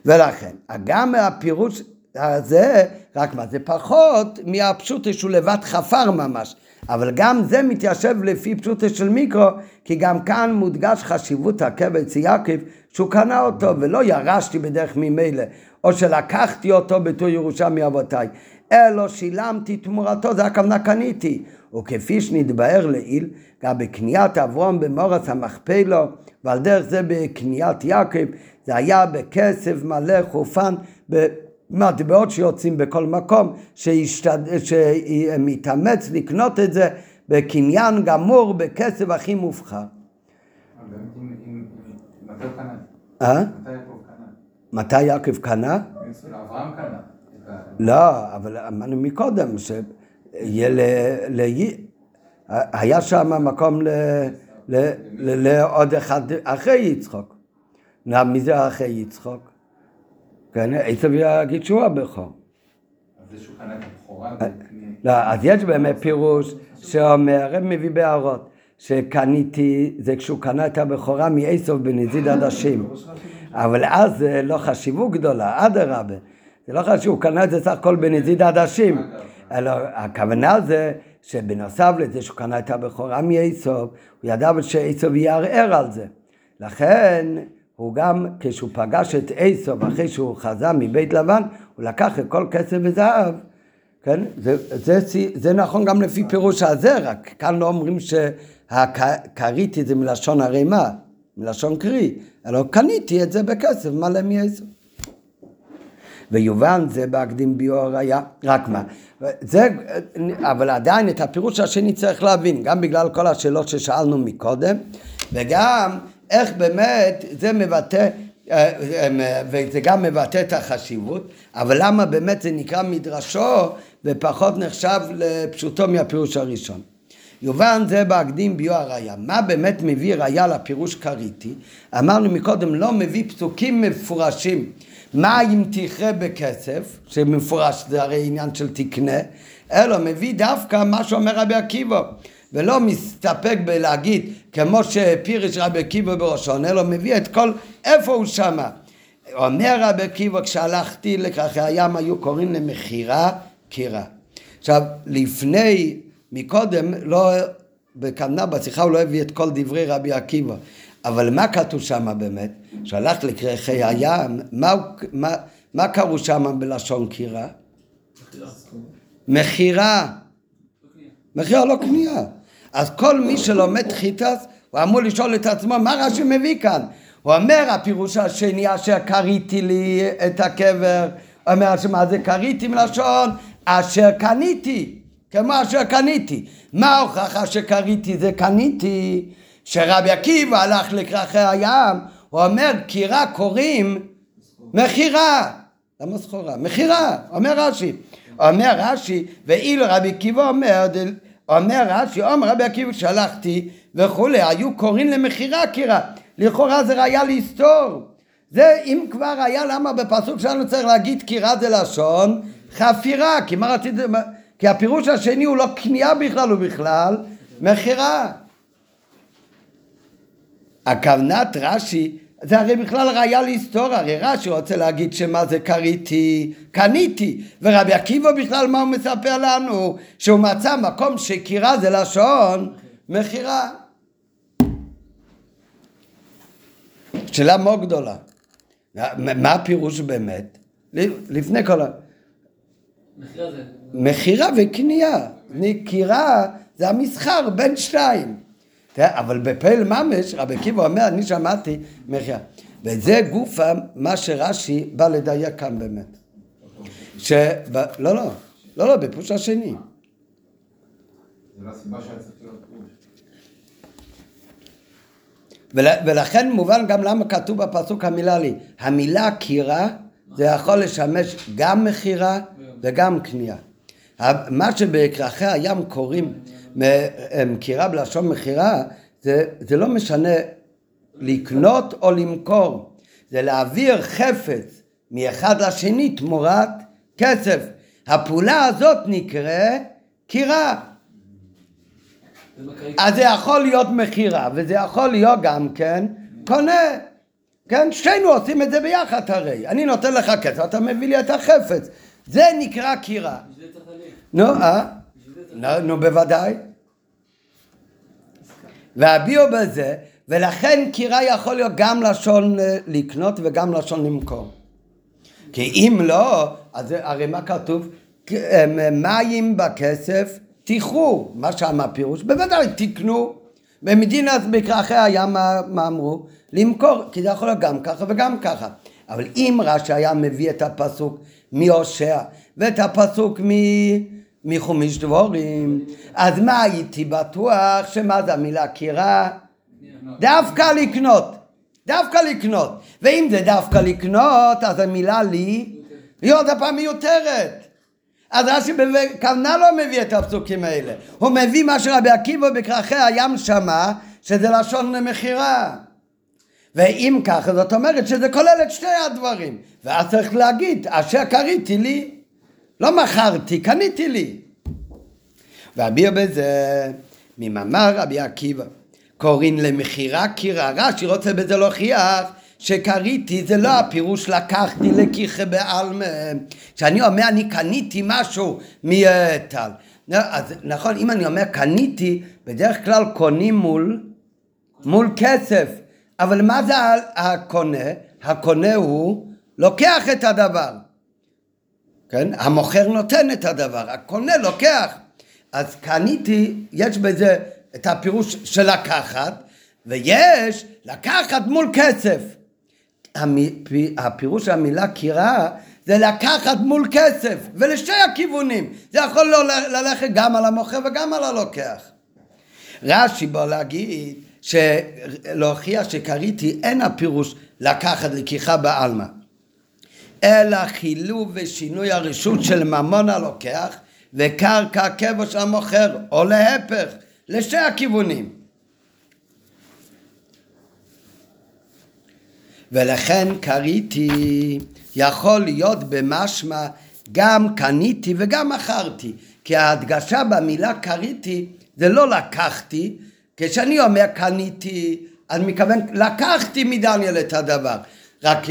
ולכן, גם הפירוש הזה, רק מה זה פחות מהפשוטה שהוא לבד חפר ממש. אבל גם זה מתיישב לפי פשוטה של מיקרו, כי גם כאן מודגש חשיבות אצל יעקב, שהוא קנה אותו ולא ירשתי בדרך ממילא, או שלקחתי אותו בתור ירושה מאבותיי, אלא שילמתי תמורתו, זה הכוונה קניתי. וכפי שנתבהר לעיל, גם בקניית אברום במורס המכפלו, ועל דרך זה בקניית יעקב, זה היה בכסף מלא חופן, במטבעות שיוצאים בכל מקום, שישתד... שמתאמץ לקנות את זה בקניין גמור, בכסף הכי מובחר. מתי יעקב קנה? אברהם קנה. לא, אבל אמרנו מקודם, שיהיה ל... ל... היה שם מקום לעוד אחד אחרי יצחוק. מי זה אחרי יצחוק? כן, עשב יגיד שהוא הבכור. לא, אז יש באמת פירוש שאומר, הרב מביא בהערות, שקניתי, זה כשהוא קנה את הבכורה מעשב בנזיד עדשים. אבל אז זה לא חשיבות גדולה, אדרבה. זה לא חשוב, הוא קנה את זה סך הכל בנזיד עדשים. אלא הכוונה זה שבנוסף לזה שהוא קנה את הבכורה מעשוב, הוא ידע שעשוב יערער על זה. לכן הוא גם, כשהוא פגש את עשוב אחרי שהוא חזר מבית לבן, הוא לקח את כל כסף וזהב. כן? זה, זה, זה, זה נכון גם לפי פירוש הזה, רק כאן לא אומרים שהכריתי זה מלשון ערימה, מלשון קרי, אלא קניתי את זה בכסף מלא מעשוב. ויובן זה בהקדים ביור היה, רק מה, זה, אבל עדיין את הפירוש השני צריך להבין, גם בגלל כל השאלות ששאלנו מקודם, וגם איך באמת זה מבטא, אה, אה, וזה גם מבטא את החשיבות, אבל למה באמת זה נקרא מדרשו ופחות נחשב לפשוטו מהפירוש הראשון. יובן זה בהקדים ביו הראייה. מה באמת מביא ראייה לפירוש קריטי? אמרנו מקודם, לא מביא פסוקים מפורשים. מה אם תכרה בכסף, שמפורש זה הרי עניין של תקנה, אלא מביא דווקא מה שאומר רבי עקיבא. ולא מסתפק בלהגיד כמו שפירש רבי עקיבא בראשון, אלא מביא את כל, איפה הוא שמה. אומר רבי עקיבא, כשהלכתי לכך הים היו קוראים למכירה קירה. עכשיו, לפני, מקודם, לא, בכוונה בשיחה הוא לא הביא את כל דברי רבי עקיבא, אבל מה כתוב שם באמת? שהלך לקרחי הים, מה, מה, מה קראו שם בלשון קירה? מכירה. מכירה לא קנייה. אז כל מי שלומד חיטס, הוא אמור לשאול את עצמו, מה רש"י מביא כאן? הוא אומר, הפירוש השני, אשר קריתי לי את הקבר, אומר, מה זה קריתי מלשון? אשר קניתי, כמו אשר קניתי. מה ההוכחה שקריתי זה קניתי? שרבי עקיבא הלך לכרכי הים, הוא אומר, קירה קוראים מכירה. למה סחורה? מכירה, אומר רש"י. אומר רש"י, ואילו רבי עקיבא אומר, אומר רש"י, אומר רבי עקיבא שלחתי וכולי, היו קוראים למכירה קירה. לכאורה זה ראיה להסתור. זה אם כבר היה, למה בפסוק שלנו צריך להגיד קירה זה לשון חפירה, כי מה רציתי, כי הפירוש השני הוא לא קנייה בכלל, הוא בכלל מכירה. הכוונת רש"י זה הרי בכלל ראיה להיסטוריה, הרי רש"י רוצה להגיד שמה זה קריתי, קניתי, ורבי עקיבא בכלל מה הוא מספר לנו? שהוא מצא מקום שקירה זה לשון מכירה. שאלה מאוד גדולה. מה הפירוש באמת? לפני כל ה... מכירה וקנייה. מכירה זה המסחר בין שתיים. אבל בפעיל ממש, רבי עקיבא אומר, אני שמעתי מחיה. וזה גופה מה שרש"י בא לדייק כאן באמת. ש... לא, לא, לא, לא, בפוש השני. ול- ולכן מובן גם למה כתוב בפסוק המילה לי. המילה קירה זה יכול לשמש גם מכירה וגם קנייה. מה שבכרכי הים קוראים מ- הם קירה בלשון מכירה, זה, זה לא משנה לקנות או למכור, זה להעביר חפץ מאחד לשני תמורת כסף. הפעולה הזאת נקראת קירה. אז זה יכול להיות מכירה, וזה יכול להיות גם כן קונה. כן, שנינו עושים את זה ביחד הרי. אני נותן לך כסף, אתה מביא לי את החפץ. זה נקרא קירה. נו, אה? נו, נו, בוודאי. והביאו בזה, ולכן קירה יכול להיות גם לשון אה, לקנות וגם לשון למכור. כי אם לא, אז זה- הרי מה כתוב? אה, מים בכסף תיכרו, מה שם הפירוש? בוודאי תקנו. במדינת בכרכי הים מה אמרו? למכור, כי זה יכול להיות גם ככה וגם ככה. אבל אם רש"י היה מביא את הפסוק מהושע ואת הפסוק מ... מחומיש דבורים, אז מה הייתי בטוח שמה זה המילה קירה? דווקא לקנות, דווקא לקנות. ואם זה דווקא לקנות, אז המילה לי היא עוד הפעם מיותרת. אז רש"י בכוונה לא מביא את הפסוקים האלה. הוא מביא מה שרבי עקיבא בכרכי הים שמע, שזה לשון מכירה. ואם ככה, זאת אומרת שזה כולל את שתי הדברים. ואז צריך להגיד, אשר קריתי לי, לא מכרתי, קניתי לי. ואביר בזה ממאמר רבי עקיבא. קוראים למכירה קירה, רש"י רוצה בזה להוכיח שקריתי זה לא הפירוש לקחתי לקיחה בעלמא. כשאני אומר אני קניתי משהו מטל. אז נכון, אם אני אומר קניתי, בדרך כלל קונים מול, מול כסף. אבל מה זה הקונה? הקונה הוא לוקח את הדבר. כן? המוכר נותן את הדבר, הקונה לוקח. אז קניתי, יש בזה את הפירוש של לקחת, ויש לקחת מול כסף. הפירוש של המילה קירה זה לקחת מול כסף, ולשתי הכיוונים. זה יכול לא ללכת גם על המוכר וגם על הלוקח. רש"י בא להגיד, להוכיח שקריתי אין הפירוש לקחת לקיחה בעלמא. אלא חילוב ושינוי הרשות של ממון הלוקח וקרקע של המוכר, או להפך, לשתי הכיוונים. ולכן קריתי יכול להיות במשמע גם קניתי וגם מכרתי, כי ההדגשה במילה קריתי זה לא לקחתי, כשאני אומר קניתי, אני מתכוון לקחתי מדניאל את הדבר, רק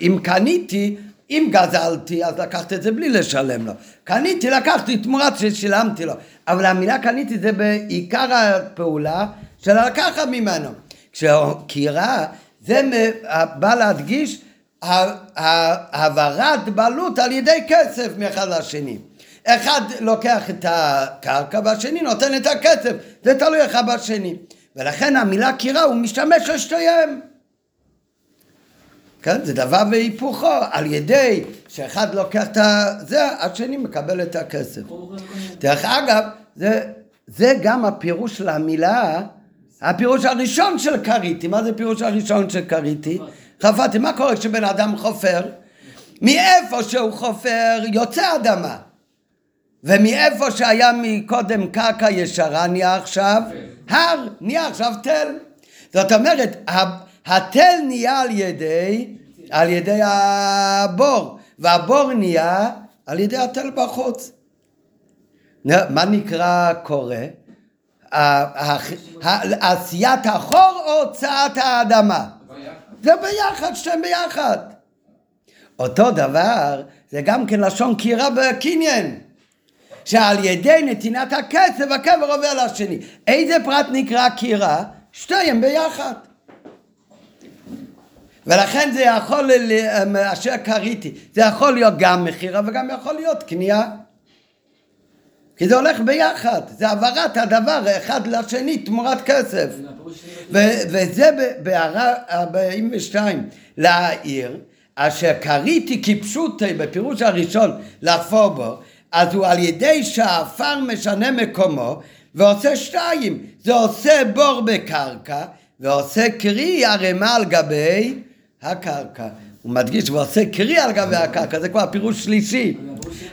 אם קניתי, אם גזלתי, אז לקחתי את זה בלי לשלם לו. קניתי, לקחתי תמורת ששילמתי לו. אבל המילה קניתי זה בעיקר הפעולה של לקחת ממנו. כשקירה, זה בא להדגיש העברת בעלות על ידי כסף מאחד לשני. אחד לוקח את הקרקע והשני נותן את הכסף, זה תלוי אחד בשני. ולכן המילה קירה הוא משתמש לשתיהם. כן? זה דבר והיפוכו, על ידי שאחד לוקח את זה, השני מקבל את הכסף. דרך אגב, זה, זה גם הפירוש של המילה, הפירוש הראשון של כריתי. מה זה הפירוש הראשון של כריתי? חפרתי. מה קורה כשבן אדם חופר? מאיפה שהוא חופר יוצא אדמה. ומאיפה שהיה מקודם קרקע ישרה נהיה עכשיו הר, נהיה עכשיו תל. זאת אומרת, התל נהיה על ידי, על ידי הבור, והבור נהיה על ידי התל בחוץ. מה נקרא קורא? עשיית החור או הוצאת האדמה? זה ביחד, שתיהם ביחד. אותו דבר, זה גם כן לשון קירה בקניין. שעל ידי נתינת הכסף הקבר עובר לשני. איזה פרט נקרא קירה? שתיהם ביחד. ולכן זה יכול, אשר קריתי, זה יכול להיות גם מכירה וגם יכול להיות קנייה. כי זה הולך ביחד, זה העברת הדבר אחד לשני תמורת כסף. וזה בהערה 42 להעיר, אשר קריתי כפשוטי בפירוש הראשון לחפור בו, אז הוא על ידי שהעפר משנה מקומו, ועושה שתיים, זה עושה בור בקרקע ועושה קרי ערימה על גבי הקרקע. הוא מדגיש ועושה קרי על גבי הקרקע, זה כבר פירוש שלישי.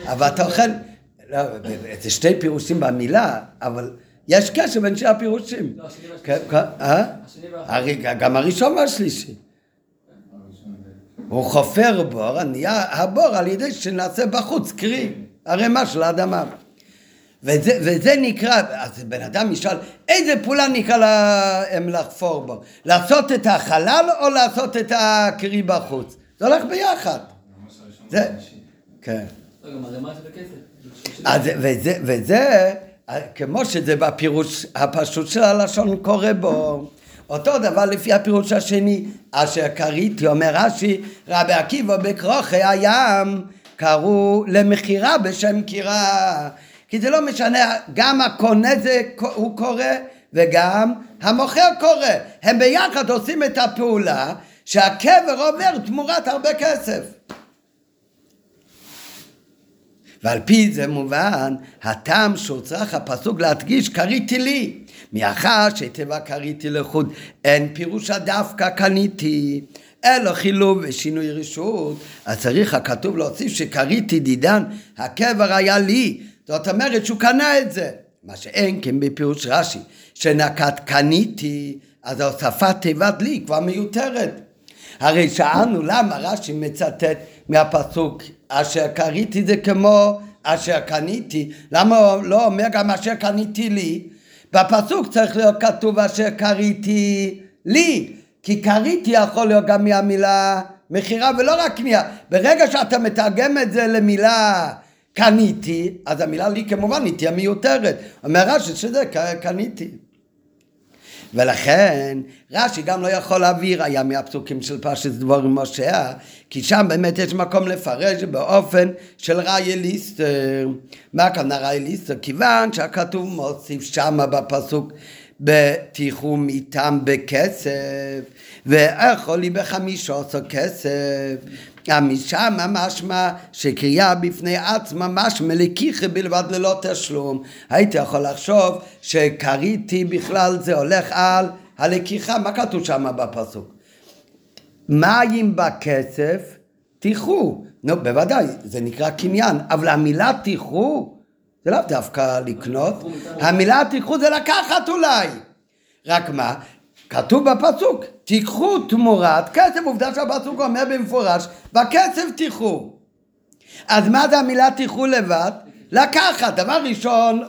אבל אתה אוכל, לא, זה שתי פירושים במילה, אבל יש קשר בין שני הפירושים. לא, כן, כן, אה? גם הראשון והשלישי. הוא חופר בור, נהיה הבור על ידי שנעשה בחוץ, קרי, ערימה של האדמה. וזה, וזה נקרא, אז בן אדם ישאל, איזה פעולה נקרא להם לחפור בו? לעשות את החלל או לעשות את הקרי בחוץ? זה הולך ביחד. זה, כן. אז וזה, וזה, כמו שזה בפירוש הפשוט של הלשון קורא בו. אותו דבר לפי הפירוש השני, אשר קריתי, אומר רש"י, רבי עקיבא בכרוכי הים קראו למכירה בשם קירה. כי זה לא משנה, גם הקונה זה הוא קורא וגם המוכר קורא. הם ביחד עושים את הפעולה שהקבר עובר תמורת הרבה כסף. ועל פי זה מובן הטעם שהוצרך הפסוק להדגיש קריתי לי מאחר שתיבה קריתי לחוד אין פירושה דווקא קניתי אלא חילוב ושינוי רשות אז צריך הכתוב להוסיף שקריתי דידן הקבר היה לי זאת אומרת שהוא קנה את זה מה שאין כן בפירוש רש"י שנקט קניתי אז ההוספת תיבת לי כבר מיותרת הרי שאלנו למה רש"י מצטט מהפסוק אשר קריתי זה כמו אשר קניתי, למה הוא לא אומר גם אשר קניתי לי? בפסוק צריך להיות כתוב אשר קריתי לי, כי קריתי יכול להיות גם מהמילה מכירה ולא רק קנייה. ברגע שאתה מתרגם את זה למילה קניתי, אז המילה לי כמובן היא תהיה מיותרת. אומר רש"י שזה קניתי. ולכן רש"י גם לא יכול להעביר היה מהפסוקים של פרשת דבורים משה כי שם באמת יש מקום לפרש באופן של ראי ליסטר מה הכוונה ראי ליסטר? כיוון שהכתוב מוסיף שמה בפסוק בתיחום איתם בכסף ואיכו לי בחמישה עשר כסף משם משמע שקריאה בפני עצמה משמע לקיחה בלבד ללא תשלום. הייתי יכול לחשוב שקריתי בכלל זה הולך על הלקיחה, מה כתוב שם בפסוק? מים בכסף תיכו. נו, בוודאי, זה נקרא קניין, אבל המילה תיכו זה לאו דווקא לקנות, המילה תיקחו זה לקחת אולי. רק מה? כתוב בפסוק, תיקחו תמורת כסף, עובדה שהפסוק אומר במפורש, בכסף תיקחו. אז מה זה המילה תיקחו לבד? לקחת, דבר ראשון,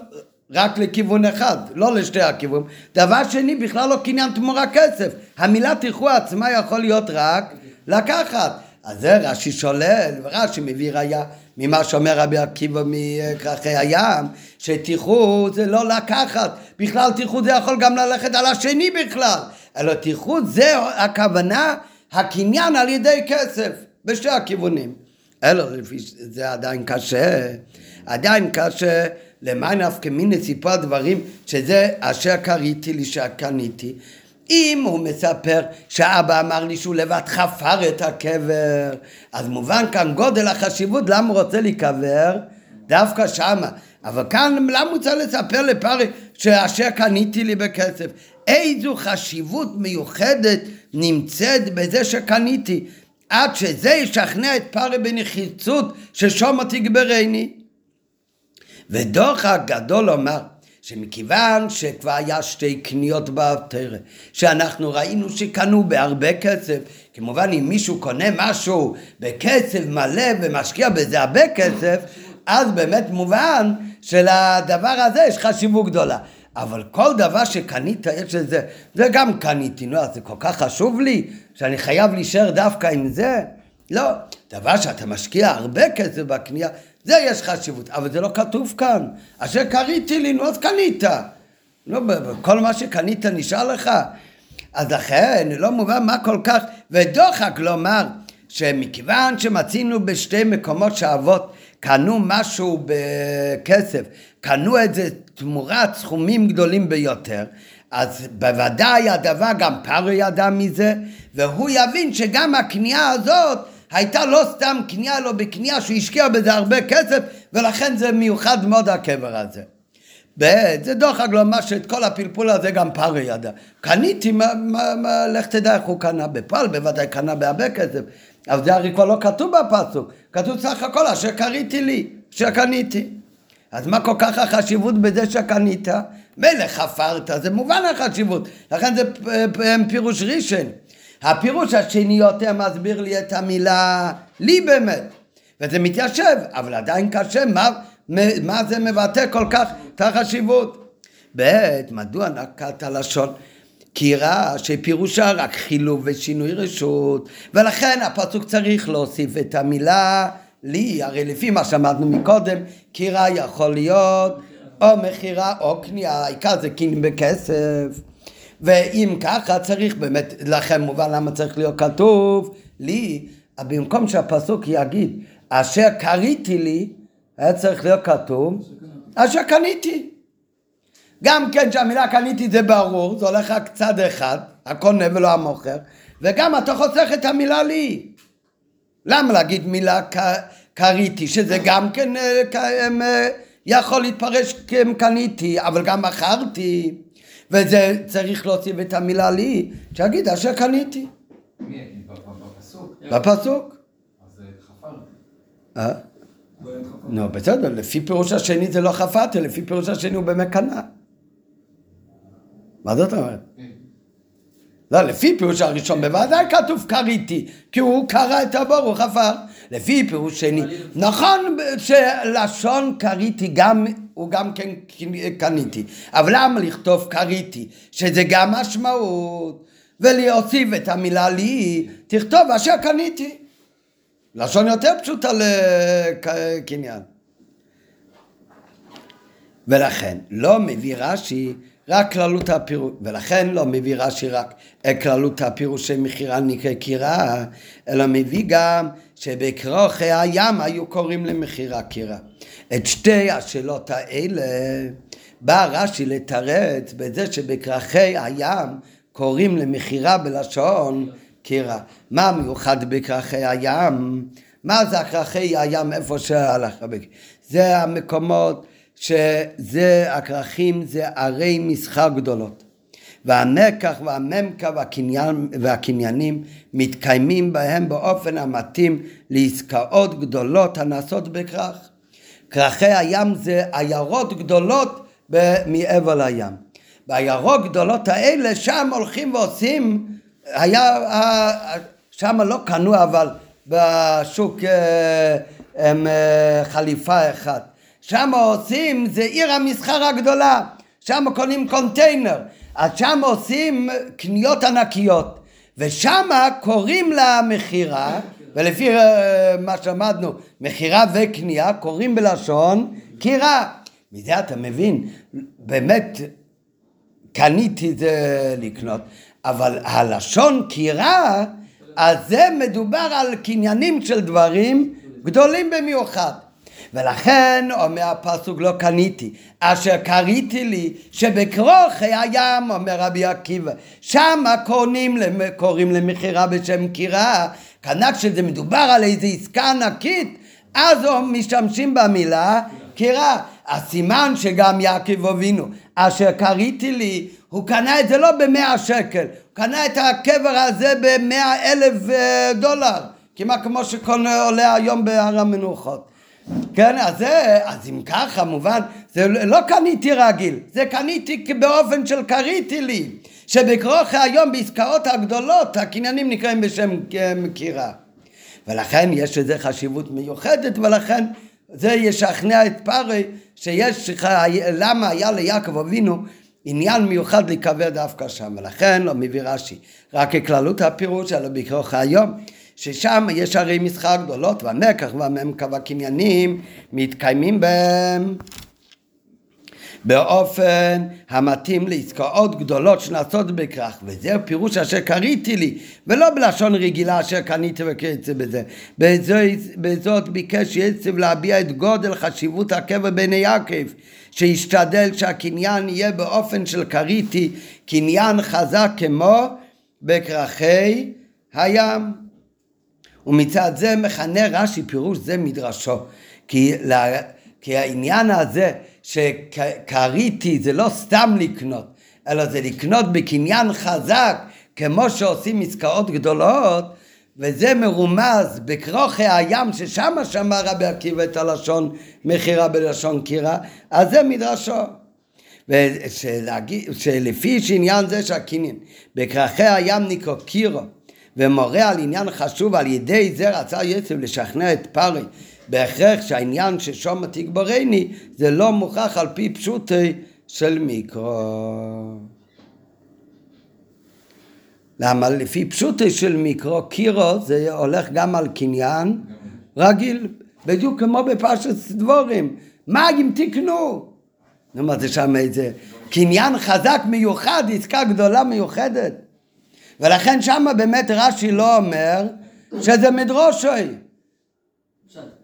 רק לכיוון אחד, לא לשתי הכיוונים. דבר שני, בכלל לא קניין תמורה כסף. המילה תיקחו עצמה יכול להיות רק לקחת. אז זה רש"י שולל, ורש"י מביא ראיה ממה שאומר רבי עקיבא מכרכי הים, שתיחו זה לא לקחת, בכלל תיחו זה יכול גם ללכת על השני בכלל, אלא תיחו זה הכוונה, הקניין על ידי כסף, בשתי הכיוונים. אלא לפי זה עדיין קשה, עדיין קשה למען נפקא מיני סיפור הדברים שזה אשר קריתי לי שקניתי אם הוא מספר שאבא אמר לי שהוא לבד חפר את הקבר, אז מובן כאן גודל החשיבות למה הוא רוצה להיקבר דווקא שמה. אבל כאן למה הוא צריך לספר לפרי שאשר קניתי לי בכסף? איזו חשיבות מיוחדת נמצאת בזה שקניתי עד שזה ישכנע את פרי בנחיצות ששומו תגברני. ודוח הגדול אומר שמכיוון שכבר היה שתי קניות בתרא, שאנחנו ראינו שקנו בהרבה כסף, כמובן אם מישהו קונה משהו בכסף מלא ומשקיע בזה הרבה כסף, אז באמת מובן שלדבר הזה יש חשיבות גדולה. אבל כל דבר שקנית יש לזה, זה גם קניתי, נו, אז זה כל כך חשוב לי, שאני חייב להישאר דווקא עם זה? לא, דבר שאתה משקיע הרבה כסף בקנייה, זה יש חשיבות, אבל זה לא כתוב כאן. אשר קריתי לי, נו אז קנית. לא, כל מה שקנית נשאר לך. אז לכן, לא מובן מה כל כך, ודוחק לומר שמכיוון שמצינו בשתי מקומות שאבות קנו משהו בכסף, קנו את זה תמורת סכומים גדולים ביותר, אז בוודאי הדבר גם פרו ידע מזה, והוא יבין שגם הקנייה הזאת הייתה לא סתם קנייה, אלא בקנייה שהוא השקיע בזה הרבה כסף, ולכן זה מיוחד מאוד הקבר הזה. ב', זה דוחק לומר שאת כל הפלפול הזה גם פרי ידע. קניתי, מה, מה, מה, לך תדע איך הוא קנה בפועל, בוודאי קנה בהרבה כסף. אבל זה הרי כבר לא כתוב בפסוק, כתוב סך הכל אשר קריתי לי, שקניתי. אז מה כל כך החשיבות בזה שקנית? מילא חפרת, זה מובן החשיבות, לכן זה פירוש ראשון. הפירוש השני יותר מסביר לי את המילה לי באמת, וזה מתיישב, אבל עדיין קשה, מה, מה זה מבטא כל כך את החשיבות? ב', מדוע נקט הלשון? כי ראה שפירושה רק חילוב ושינוי רשות, ולכן הפסוק צריך להוסיף את המילה לי, הרי לפי מה שאמרנו מקודם, קירה יכול להיות או מכירה או קנייה, העיקר זה קיניים בכסף. ואם ככה צריך באמת, לכן מובן למה צריך להיות כתוב לי, במקום שהפסוק יגיד אשר קריתי לי, היה צריך להיות כתוב אשר קניתי. גם כן שהמילה קניתי זה ברור, זה הולך רק צד אחד, הקונה ולא המוכר, וגם אתה חוסך את המילה לי. למה להגיד מילה קריתי, שזה גם כן אה, אה, יכול להתפרש כקניתי, אבל גם מכרתי, וזה צריך להוסיף את המילה לי, שיגיד אשר קניתי. בפסוק. בפסוק. אז חפרתי. נו, בסדר, לפי פירוש השני זה לא חפרתי, לפי פירוש השני הוא באמת קנה. מה זאת אומרת? כן. לא, לפי פירוש הראשון בוודאי כתוב קריתי, כי הוא קרא את הבור, הוא חפר. לפי פירוש שני, נכון שלשון קריתי גם, הוא גם כן קניתי, אבל למה לכתוב קריתי, שזה גם משמעות, ולהוסיף את המילה לי, תכתוב אשר קניתי. לשון יותר פשוטה לקניין. ולכן לא מביא רש"י רק כללות הפירוש, ולכן לא מביא רש"י רק כללות הפירוש של מכירה נקרא קירה, אלא מביא גם שבכרוכי הים היו קוראים למכירה קירה. את שתי השאלות האלה בא רש"י לתרץ בזה שבכרכי הים קוראים למכירה בלשון קירה. מה מיוחד בכרכי הים? מה זה הכרכי הים איפה שהלך? זה המקומות שזה, הכרכים זה ערי מסחר גדולות. והנקח והממקה והקניין, והקניינים מתקיימים בהם באופן המתאים לעסקאות גדולות הנעשות בכרך. כרכי הים זה עיירות גדולות מעבר לים. בעיירות גדולות האלה שם הולכים ועושים, היה, שם לא קנו אבל בשוק אה, אה, חליפה אחת. שם עושים, זה עיר המסחר הגדולה, שם קונים קונטיינר, אז שם עושים קניות ענקיות, ושם קוראים לה מכירה, ולפי אה, מה שאמרנו, מכירה וקנייה, קוראים בלשון קירה. מזה אתה מבין, באמת קניתי זה לקנות, אבל הלשון קירה, אז זה מדובר על קניינים של דברים גדולים במיוחד. ולכן אומר הפסוק לא קניתי, אשר קריתי לי שבכרוכי הים, אומר רבי עקיבא, שם קוראים, קוראים למכירה בשם קירה, כנ"ל כשזה מדובר על איזו עסקה ענקית, אז משתמשים במילה קירה. הסימן שגם יעקב אבינו, אשר קריתי לי, הוא קנה את זה לא במאה שקל, הוא קנה את הקבר הזה במאה אלף אה, דולר, כמעט כמו שקונה עולה היום בהר המנוחות. כן, אז זה, אז אם ככה, מובן, זה לא קניתי רגיל, זה קניתי באופן של קריתי לי, שבכרוכי היום בעסקאות הגדולות, הקניינים נקראים בשם מקירה. ולכן יש לזה חשיבות מיוחדת, ולכן זה ישכנע את פרי שיש, למה היה ליעקב אבינו עניין מיוחד להיקבר דווקא שם, ולכן לא מביא רש"י, רק ככללות הפירוש, אלא בכרוכי היום. ששם יש ערי מסחר גדולות והנקח והממקה והקניינים מתקיימים בהם. באופן המתאים לעסקאות גדולות שנעשות בכרך וזה פירוש אשר קריתי לי ולא בלשון רגילה אשר קניתי וכיוצא בזה. בזאת, בזאת ביקש יצב להביע את גודל חשיבות הקבר בעיני יעקב שישתדל שהקניין יהיה באופן של קריתי קניין חזק כמו בכרכי הים ומצד זה מכנה רש"י פירוש זה מדרשו. כי, לה, כי העניין הזה שקריתי זה לא סתם לקנות, אלא זה לקנות בקניין חזק, כמו שעושים עסקאות גדולות, וזה מרומז בכרוכי הים, ששם שמע רבי עקיבא את הלשון מכירה בלשון קירה, אז זה מדרשו. ושלפי שעניין זה שהקניין בכרכי הים נקרא קירו ומורה על עניין חשוב על ידי זה רצה יצב לשכנע את פרי בהכרח שהעניין ששום תגברני זה לא מוכח על פי פשוטי של מיקרו. למה לפי פשוטי של מיקרו, קירו זה הולך גם על קניין רגיל, בדיוק כמו בפרשת דבורים. מה אם תקנו? נו, מה זה שם איזה קניין חזק מיוחד, עסקה גדולה מיוחדת. ולכן שם באמת רש"י לא אומר שזה מדרושוי.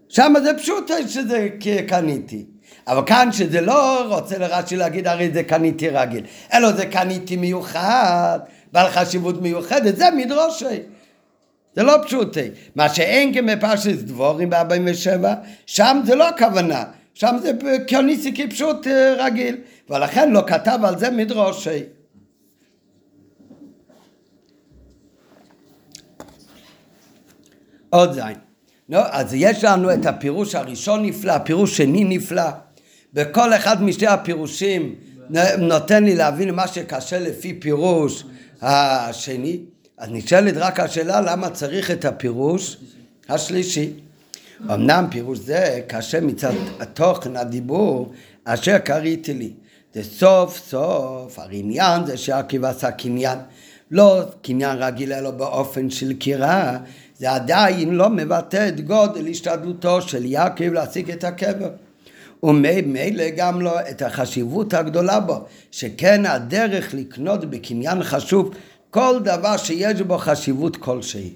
שם זה פשוט שזה קניתי. אבל כאן שזה לא רוצה לרש"י להגיד הרי זה קניתי רגיל, אלא זה קניתי מיוחד, בעל חשיבות מיוחדת, זה מדרושי. זה לא פשוטי. מה שאין כמפרשת דבורים ב-47, שם זה לא הכוונה. שם זה קיוניסי כפשוט אה, רגיל, ולכן לא כתב על זה מדרושי. עוד זין. לא, אז יש לנו את הפירוש הראשון נפלא, הפירוש שני נפלא. בכל אחד משתי הפירושים נותן לי להבין מה שקשה לפי פירוש השני. אז נשאלת רק השאלה למה צריך את הפירוש השלישי. אמנם פירוש זה קשה מצד התוכן הדיבור אשר קראתי לי. זה סוף סוף העניין זה שעקיב עשה קניין. לא קניין רגיל אלא באופן של קירה, זה עדיין לא מבטא את גודל השתדלותו של יעקב להשיג את הקבר. וממילא גם לו את החשיבות הגדולה בו, שכן הדרך לקנות בקניין חשוב כל דבר שיש בו חשיבות כלשהי.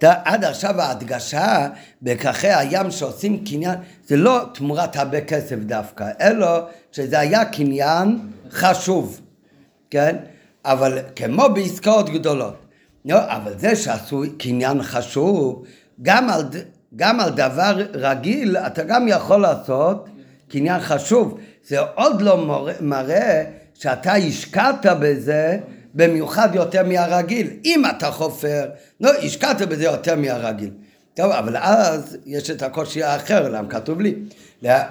עד עכשיו ההדגשה בכרכי הים שעושים קניין זה לא תמורת הרבה כסף דווקא, אלא שזה היה קניין חשוב, כן? אבל כמו בעסקאות גדולות. לא, אבל זה שעשו קניין חשוב, גם על, גם על דבר רגיל אתה גם יכול לעשות קניין חשוב. זה עוד לא מראה שאתה השקעת בזה במיוחד יותר מהרגיל. אם אתה חופר, לא, השקעת בזה יותר מהרגיל. טוב, אבל אז יש את הקושי האחר, למה כתוב לי?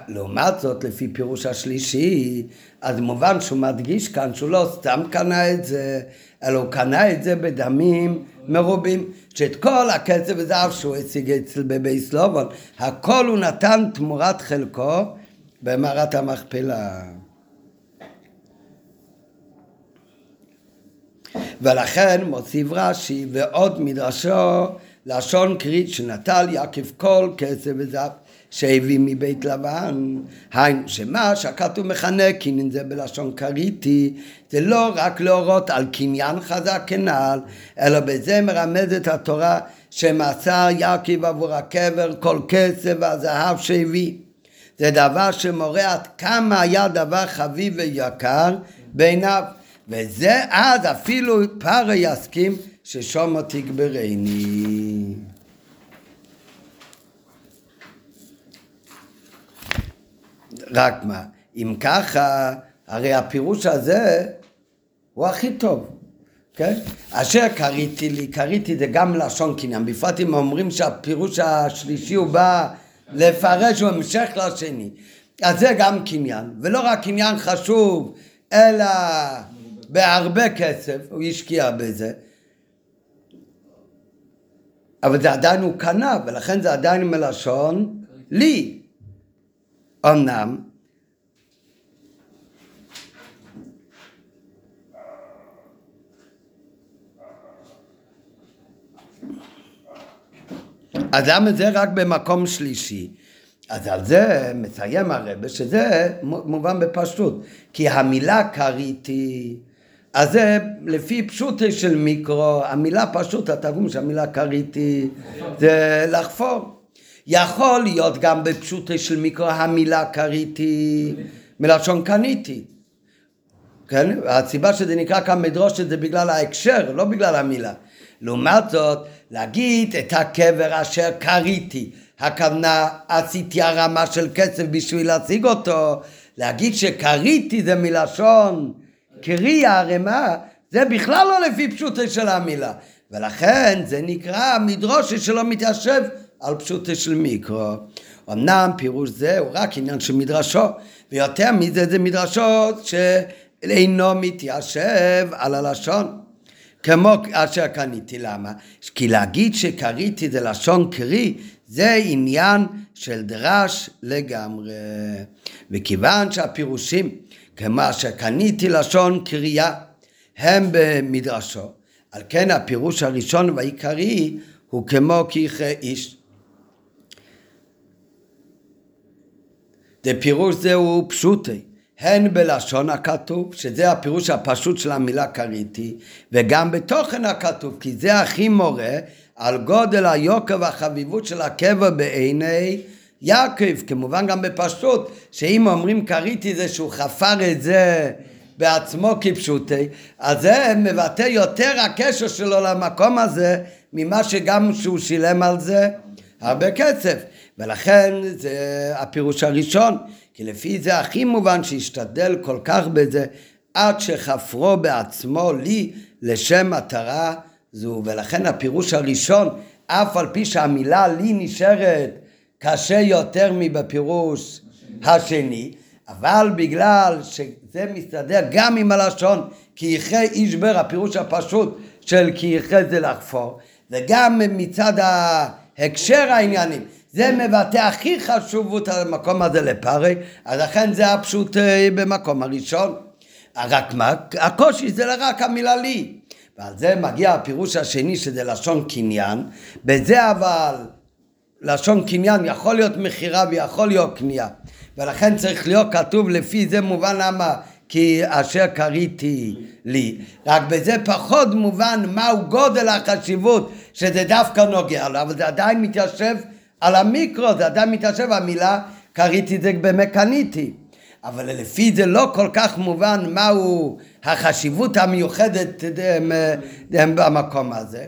לעומת זאת, לפי פירוש השלישי, אז מובן שהוא מדגיש כאן שהוא לא סתם קנה את זה, אלא הוא קנה את זה בדמים מרובים, שאת כל הכסף וזהב שהוא הציג אצל בבי סלובון, הכל הוא נתן תמורת חלקו במערת המכפלה. ולכן מוסיף רש"י ועוד מדרשו לשון קרית שנטל יעקב כל כסף וזהב שהביא מבית לבן. היינו שמה שהכתוב מכנה קניין זה בלשון קריטי זה לא רק להורות על קניין חזק כנעל אלא בזה מרמזת התורה שמסר יעקב עבור הקבר כל כסף והזהב שהביא. זה דבר שמורה עד כמה היה דבר חביב ויקר בעיניו וזה אז אפילו פרעה יסכים ששומו תגברני. רק מה, אם ככה, הרי הפירוש הזה הוא הכי טוב, כן? אשר קריתי לי, קריתי זה גם לשון קניין, בפרט אם אומרים שהפירוש השלישי הוא בא לפרש, הוא המשך לשני. אז זה גם קניין, ולא רק קניין חשוב, אלא בהרבה כסף, הוא השקיע בזה, אבל זה עדיין הוא קנה, ולכן זה עדיין מלשון לי. אמנם, אז למה זה רק במקום שלישי? אז על זה מסיים הרבה, שזה מובן בפשטות. כי המילה כריתי אז זה לפי פשוטי של מיקרו, המילה פשוט, התרגום של המילה כריתי זה לחפור. יכול להיות גם בפשוטי של מיקרו המילה כריתי מלשון קניתי. כן? הסיבה שזה נקרא כאן מדרושת זה בגלל ההקשר, לא בגלל המילה. לעומת זאת, להגיד את הקבר אשר קריתי, הכוונה עשיתי הרמה של כסף בשביל להשיג אותו, להגיד שקריתי זה מלשון קרי הרמה, זה בכלל לא לפי פשוטה של המילה. ולכן זה נקרא מדרושה שלא מתיישב על פשוטה של מיקרו. אמנם פירוש זה הוא רק עניין של מדרשו, ויותר מזה זה מדרשות שאינו מתיישב על הלשון. כמו אשר קניתי, למה? כי להגיד שקריתי זה לשון קרי, זה עניין של דרש לגמרי. וכיוון שהפירושים, כמו אשר קניתי לשון קריאה, הם במדרשו, על כן הפירוש הראשון והעיקרי הוא כמו כיכי איש. פירוש זהו פשוטי, הן בלשון הכתוב, שזה הפירוש הפשוט של המילה קריטי, וגם בתוכן הכתוב, כי זה הכי מורה על גודל היוקר והחביבות של הקבע בעיני יעקב, כמובן גם בפשוט, שאם אומרים קריטי זה שהוא חפר את זה בעצמו כפשוטי, אז זה מבטא יותר הקשר שלו למקום הזה, ממה שגם שהוא שילם על זה הרבה כסף. ולכן זה הפירוש הראשון, כי לפי זה הכי מובן שהשתדל כל כך בזה עד שחפרו בעצמו לי לשם מטרה זו. ולכן הפירוש הראשון, אף על פי שהמילה לי נשארת קשה יותר מבפירוש השני, אבל בגלל שזה מסתדר גם עם הלשון כי יחי איש בר, הפירוש הפשוט של כי יחי זה לחפור, וגם מצד ההקשר העניינים, זה מבטא הכי חשובות המקום הזה לפרי, אז לכן זה הפשוט אה, במקום הראשון. רק מה, הקושי זה רק המילה לי. ועל זה מגיע הפירוש השני שזה לשון קניין, בזה אבל לשון קניין יכול להיות מכירה ויכול להיות קנייה. ולכן צריך להיות כתוב לפי זה מובן למה כי אשר קריתי לי. רק בזה פחות מובן מהו גודל החשיבות שזה דווקא נוגע לו, אבל זה עדיין מתיישב על המיקרו, זה עדיין מתיישב המילה קריתי זה באמת. אבל לפי זה לא כל כך מובן מהו החשיבות המיוחדת במקום הזה.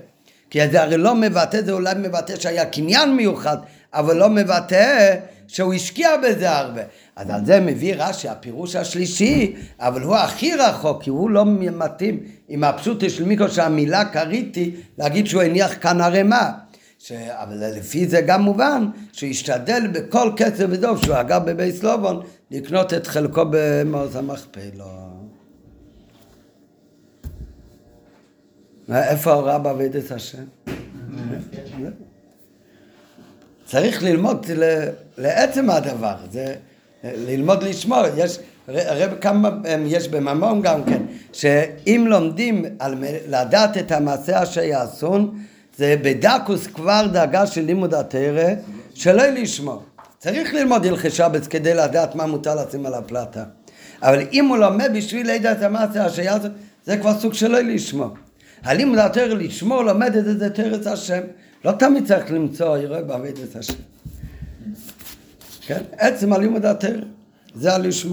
כי זה הרי לא מבטא, זה אולי מבטא שהיה קניין מיוחד, אבל לא מבטא שהוא השקיע בזה הרבה. אז על זה מביא רש"י, הפירוש השלישי, אבל הוא הכי רחוק, כי הוא לא מתאים עם הפשוטה של מיקרו שהמילה קריתי, להגיד שהוא הניח כאן ערימה. ש... אבל לפי זה גם מובן שהוא השתדל בכל כסף ודוב שהוא אגב בבית סלובון לקנות את חלקו במעוז המכפלו. איפה ההוראה בעבודת השם? צריך ללמוד לעצם הדבר, זה ללמוד לשמור, יש, הרי כמה יש בממון גם כן, שאם לומדים על לדעת את המעשה אשר יעשון, זה בדקוס כבר דאגה של לימוד התרא, שלא לשמור. צריך ללמוד הלכי שבץ כדי לדעת מה מותר לשים על הפלטה. אבל אם הוא לומד בשביל לדעת המעשה אשר יעשון, זה כבר סוג שלא לשמור. הלימוד התרא לשמור לומד את זה תרץ השם. לא תמיד צריך למצוא יראה בעבודת השם. כן? עצם הלימוד התרא, זה הלשמור.